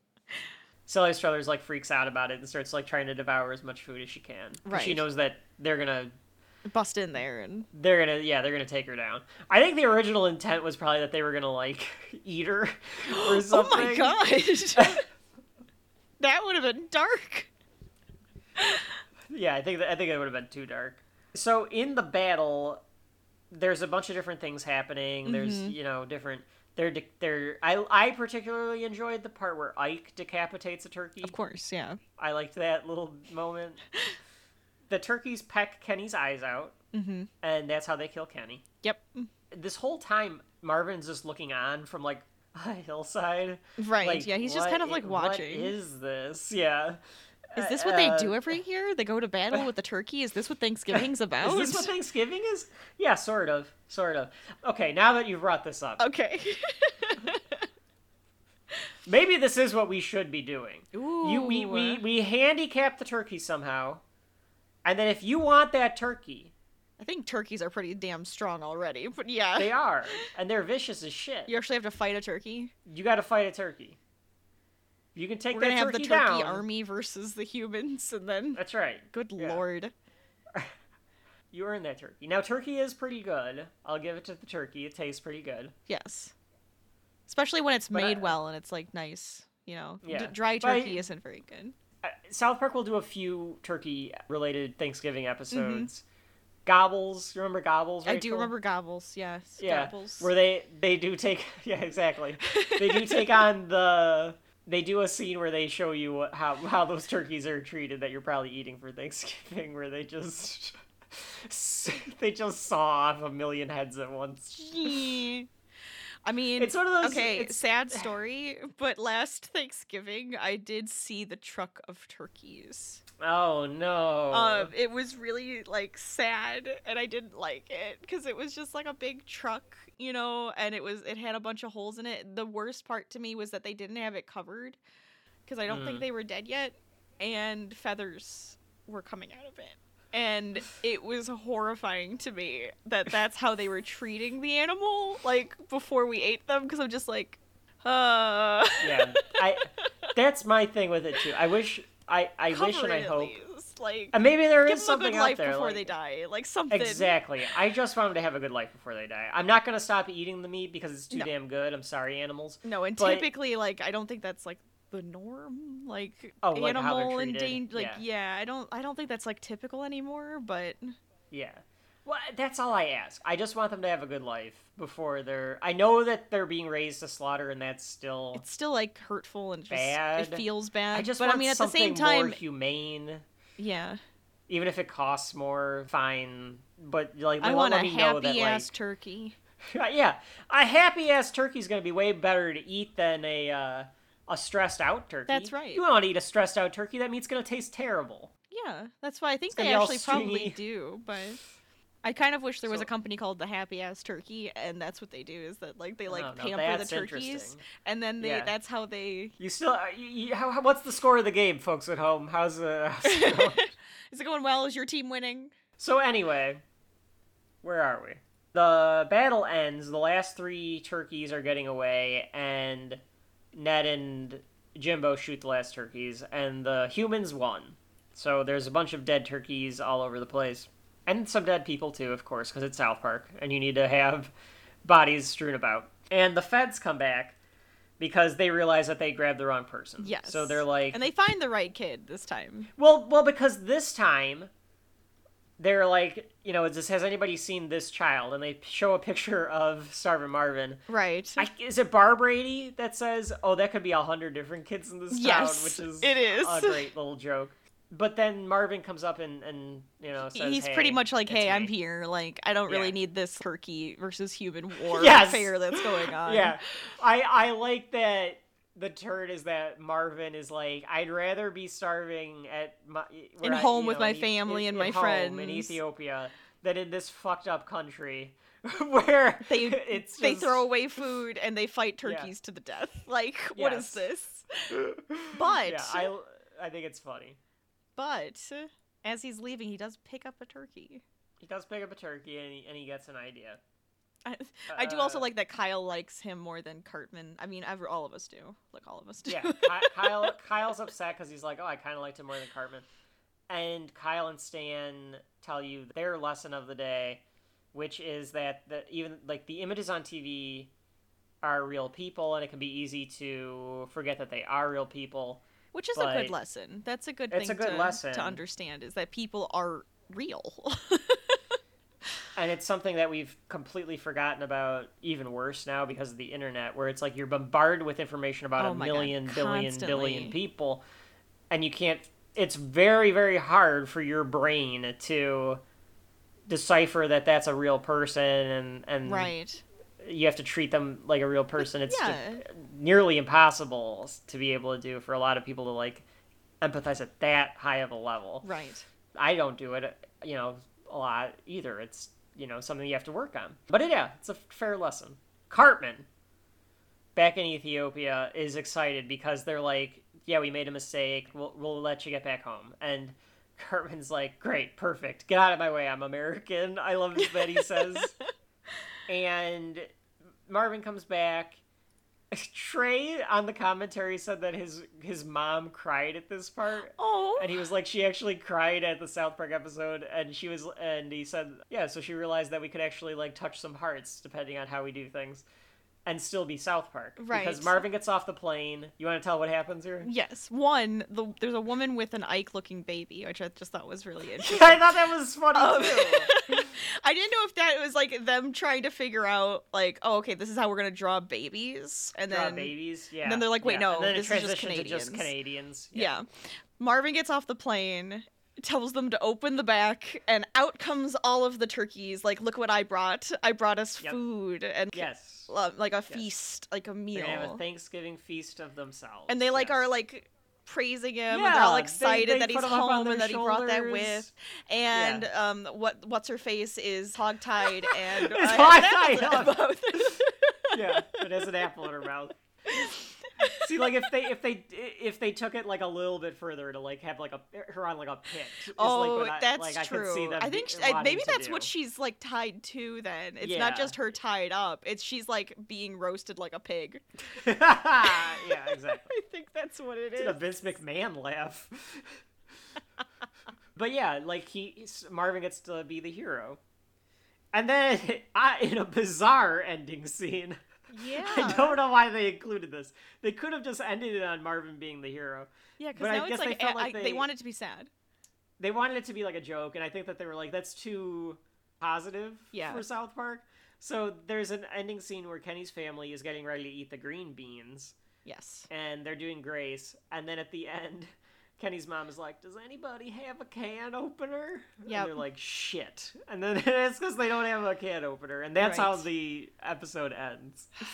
Sally Struthers like freaks out about it and starts like trying to devour as much food as she can. Right. She knows that they're gonna bust in there and they're gonna yeah they're gonna take her down. I think the original intent was probably that they were gonna like eat her or something Oh my gosh. that would have been dark. Yeah, I think that, I think it would have been too dark. So in the battle, there's a bunch of different things happening. There's Mm-hmm. you know different. They're de- they're I I particularly enjoyed the part where Ike decapitates a turkey. Of course, yeah. I liked that little moment. the turkeys peck Kenny's eyes out, Mm-hmm. and that's how they kill Kenny. Yep. This whole time, Marvin's just looking on from like a hillside. Right. Like, yeah, he's just kind of like watching. What is this? Yeah. Is this what they Uh, do every year? They go to battle with the turkey? Is this what Thanksgiving's about? Is this what Thanksgiving is? Yeah, sort of, sort of. Okay, now that you've brought this up, Okay. maybe this is what we should be doing. You, we, we, we handicap the turkey somehow, and then if you want that turkey, I think turkeys are pretty damn strong already, but yeah. they are, and they're vicious as shit. You actually have to fight a turkey. You got to fight a turkey. You can take We're that gonna have the turkey turkey down. army versus the humans, and then That's right. good Yeah. lord. You earn that turkey. Now, turkey is pretty good. I'll give it to the turkey. It tastes pretty good. Yes. Especially when it's But made well and it's like nice. You know, D- dry But I- turkey isn't very good. Uh, South Park will do a few turkey-related Thanksgiving Mm-hmm. episodes. Gobbles, you remember Gobbles? I do remember gobbles. Yes, yeah, gobbles. where they they do take yeah exactly they do take on the they do a scene where they show you how how those turkeys are treated that you're probably eating for Thanksgiving where they just they just saw off a million heads at once. I mean, It's one of those- Okay, it's- sad story, but last Thanksgiving I did see the truck of turkeys. Oh no! Um, it was really like sad, and I didn't like it because it was just like a big truck, you know, and it was it had a bunch of holes in it. The worst part to me was that they didn't have it covered because I don't think Mm. they were dead yet, and feathers were coming out of it. And it was horrifying to me that that's how they were treating the animal, like before we ate them, because I'm just like, uh. yeah, I that's my thing with it too. I wish I I wish and I hope least, Like, and maybe there is them a something good out life there before like- they die, like something. Exactly. I just want them to have a good life before they die. I'm not gonna stop eating the meat because it's too No. damn good. I'm sorry, animals. No, and But- typically, like, I don't think that's like the norm. Like, Oh, like animal endangered. Like, Yeah. yeah. I don't, I don't think that's like typical anymore. But Yeah. Well, that's all I ask. I just want them to have a good life before they're. I know that they're being raised to slaughter, and that's still. it's still like hurtful and just Bad. it feels bad. I just but want I mean, at the same time, more humane. Yeah, Even if it costs more, fine. But like, I want a let me know happy that ass turkey. yeah, a happy ass turkey is gonna be way better to eat than a uh, a stressed out turkey. That's right. You don't want to eat a stressed out turkey. That meat's gonna taste terrible. Yeah, that's why I think gonna they actually probably do. But I kind of wish there was So- a company called the Happy Ass Turkey, and that's what they do is that like they like Oh, pamper the turkeys, and then they Yeah. that's how they. You still, uh, you, you, how, what's the score of the game, folks at home? How's the? How's it going? Is it going well? Is your team winning? so anyway, where are we? The battle ends. The last three turkeys are getting away, and Ned and Jimbo shoot the last turkeys, and the humans won. So there's a bunch of dead turkeys all over the place, and some dead people too, of course, because it's South Park, and you need to have bodies strewn about. and the feds come back because they realize that they grabbed the wrong person. Yes. So they're like, and they find the right kid this time. well, well, because this time they're like, you know, just has anybody seen this child? And they show a picture of Starvin Marvin. Right. I, is it Barbrady that says, "Oh, that could be a hundred different kids in this town," which is it is. a great little joke. But then Marvin comes up and and you know says, He's "Hey, pretty much like, "Hey, I'm here. Like, I don't really Yeah. need this turkey versus human war Yes. affair that's going on." Yeah, I I like that. The turn is that Marvin is like, I'd rather be starving at my where I- home with know, my in family in- and in my home in. Ethiopia than in this fucked up country where They it's they throw away food and they fight Yeah. turkeys to the death. Like, what is Yes. this? But yeah, I I think it's funny. But as he's leaving, he does pick up a turkey. He does pick up a turkey and he, and he gets an idea. I, I do also Uh, like that Kyle likes him more than Cartman. I mean, ever all of us do. Like all of us do. Yeah, Ky- Kyle Kyle's upset because he's like, oh, I kind of liked him more than Cartman. And Kyle and Stan tell you their lesson of the day, which is that the, even like the images on TV are real people, and it can be easy to forget that they are real people. Which is a good lesson. That's a good it's thing a good to, lesson. to understand is that people are real. And it's something that we've completely forgotten about, even worse now because of the internet, where it's like you're bombarded with information about Oh a my God, million, billion, billion people, and you can't. It's very, very hard for your brain to decipher that that's a real person, and and right. You have to treat them like a real person. It's Yeah. nearly impossible to be able to do for a lot of people to like empathize at that high of a level. Right. I don't do it, you know, a lot either. It's, you know, something you have to work on. But yeah, it's a fair lesson. Cartman, back in Ethiopia, is excited because they're like, yeah, we made a mistake. We'll, we'll let you get back home. And Cartman's like, great, perfect. Get out of my way. I'm American. I love that he says. and Marvin comes back. Trey on the commentary said that his his mom cried at this part Oh. and he was like she actually cried at the south park episode and she was and he said yeah so she realized that we could actually like touch some hearts depending on how we do things and still be south park Right. because marvin gets off the plane you want to tell what happens here Yes. One, the, there's a woman with an Ike looking baby, which I just thought was really interesting. i thought that was funny Um, too I didn't know if that was like them trying to figure out, like, oh, okay, this is how we're gonna draw babies, and Draw then babies yeah then they're like, wait, yeah. no, this is just to just Canadians. canadians yeah. Marvin gets off the plane, tells them to open the back, and out comes all of the turkeys. Like, look what I brought! I brought us Yep. food and yes like a feast, like a meal. gonna have a thanksgiving feast of themselves and they like yes. are like praising him and they're all excited they- they that he's put him up on home and that he brought that with and um what what's her face is hogtied and uh, hogtied, in yeah, it has an apple in her mouth. See, like if they if they if they took it like a little bit further to like have like a her on like a pit. like, oh I, that's like, true them i think be- sh- I- wanting maybe that's what she's like tied to then it's Yeah. not just her tied up it's she's like being roasted like a pig yeah, exactly. i think that's what it It's is a Vince McMahon laugh. but yeah, like he Marvin gets to be the hero, and then I, in a bizarre ending scene. Yeah I don't know why they included this. They could have just ended it on Marvin being the hero. yeah because I now it's guess they like, felt I- like they they- want it to be sad they wanted it to be like a joke, and I think that they were like, "That's too positive Yeah. for South Park." So there's an ending scene where Kenny's family is getting ready to eat the green beans, yes and they're doing grace, and then at the end, Kenny's mom is like, "Does anybody have a can opener?" Yeah, they're like, "Shit!" And then it's because they don't have a can opener, and that's how the episode ends.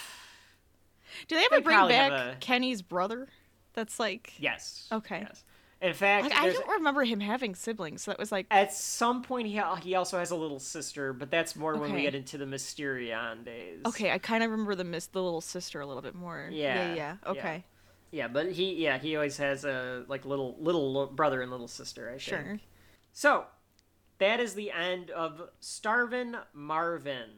do they ever They bring back a- kenny's brother that's like Yes. Okay. Yes. In fact, like i don't remember him having siblings so that was like At some point, he he also has a little sister, but that's more when we get into the Mysterion days. Okay, I kind of remember the miss the little sister a little bit more. Yeah, yeah, yeah. yeah. Okay, Yeah, but he yeah he always has a like little little brother and little sister. I think. sure. So, that is the end of Starvin Marvin.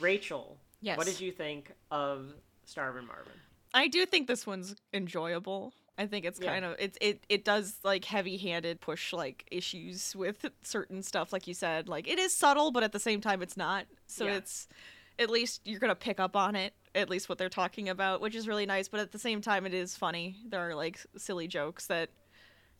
Rachel, Yes. what did you think of Starvin Marvin? I do think this one's enjoyable. I think it's Yeah. kind of it's it it does like heavy-handed push like issues with certain stuff like you said. Like it is subtle, but at the same time it's not. So Yeah. it's at least you're gonna pick up on it. At least what they're talking about, which is really nice. But at the same time, it is funny. There are like silly jokes that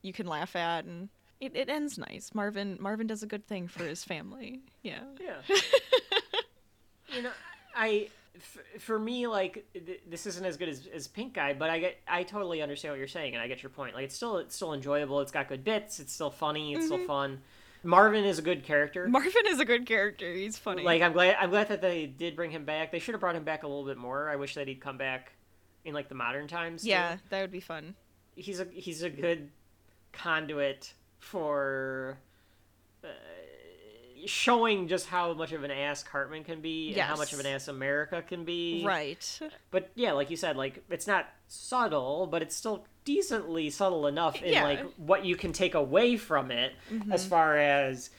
you can laugh at, and it, it ends nice. Marvin Marvin does a good thing for his family. Yeah. Yeah. you know, I f- for me like th- this isn't as good as, as Pinkeye, but I get I totally understand what you're saying, and I get your point. Like it's still it's still enjoyable. It's got good bits. It's still funny. It's still mm-hmm. fun. Marvin is a good character. Marvin is a good character. He's funny. Like I'm glad I'm glad that they did bring him back. They should have brought him back a little bit more. I wish that he'd come back in like the modern times. too. yeah, that would be fun. he's a he's a good conduit for uh, showing just how much of an ass Cartman can be and how much of an ass America can be. Right. But yeah, like you said, like it's not subtle, but it's still decently subtle enough in Yeah. Mm-hmm. like what you can take away from it as far as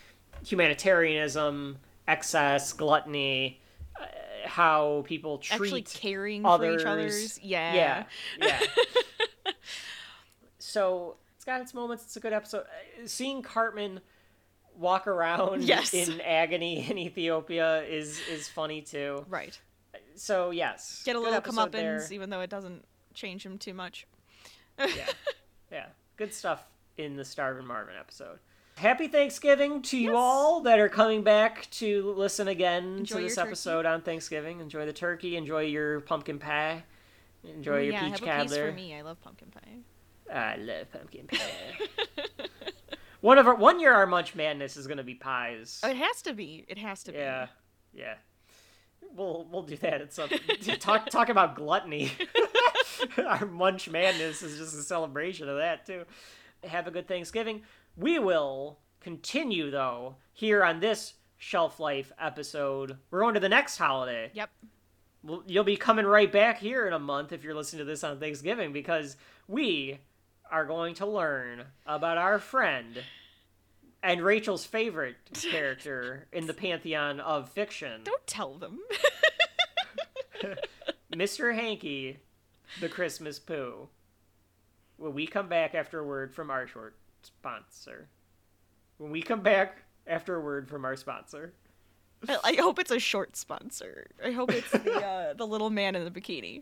humanitarianism, excess, gluttony, uh, how people treat Actually caring others. for each other's. Yeah. Yeah, yeah. so it's got its moments. It's a good episode. Uh, Seeing Cartman walk around Yes. in agony in Ethiopia is is funny too. Right. So yes, Get a little episode comeuppance, there. even though it doesn't change him too much. Yeah, yeah, good stuff in the Starvin' Marvin episode. Happy Thanksgiving to you all that are coming back to listen again Enjoy to this your turkey. episode on Thanksgiving. Enjoy the turkey. Enjoy your pumpkin pie. Enjoy your yeah, peach have a cobbler. piece for me. I love pumpkin pie. I love pumpkin pie. One of our one year our Munch Madness is gonna be pies. Oh, it has to be. It has to be. yeah, yeah. We'll we'll do that at some talk talk about gluttony. our Munch Madness is just a celebration of that too. Have a good Thanksgiving. We will continue though here on this shelf life episode. We're going to the next holiday. Yep. Well, you'll be coming right back here in a month if you're listening to this on Thanksgiving because we are going to learn about our friend and Rachel's favorite character in the pantheon of fiction, Don't tell them. Mr. Hankey, the Christmas Poo. When we come back after a word from our short sponsor. When we come back after a word from our sponsor. I- I hope it's a short sponsor. I hope it's the uh, the little man in the bikini.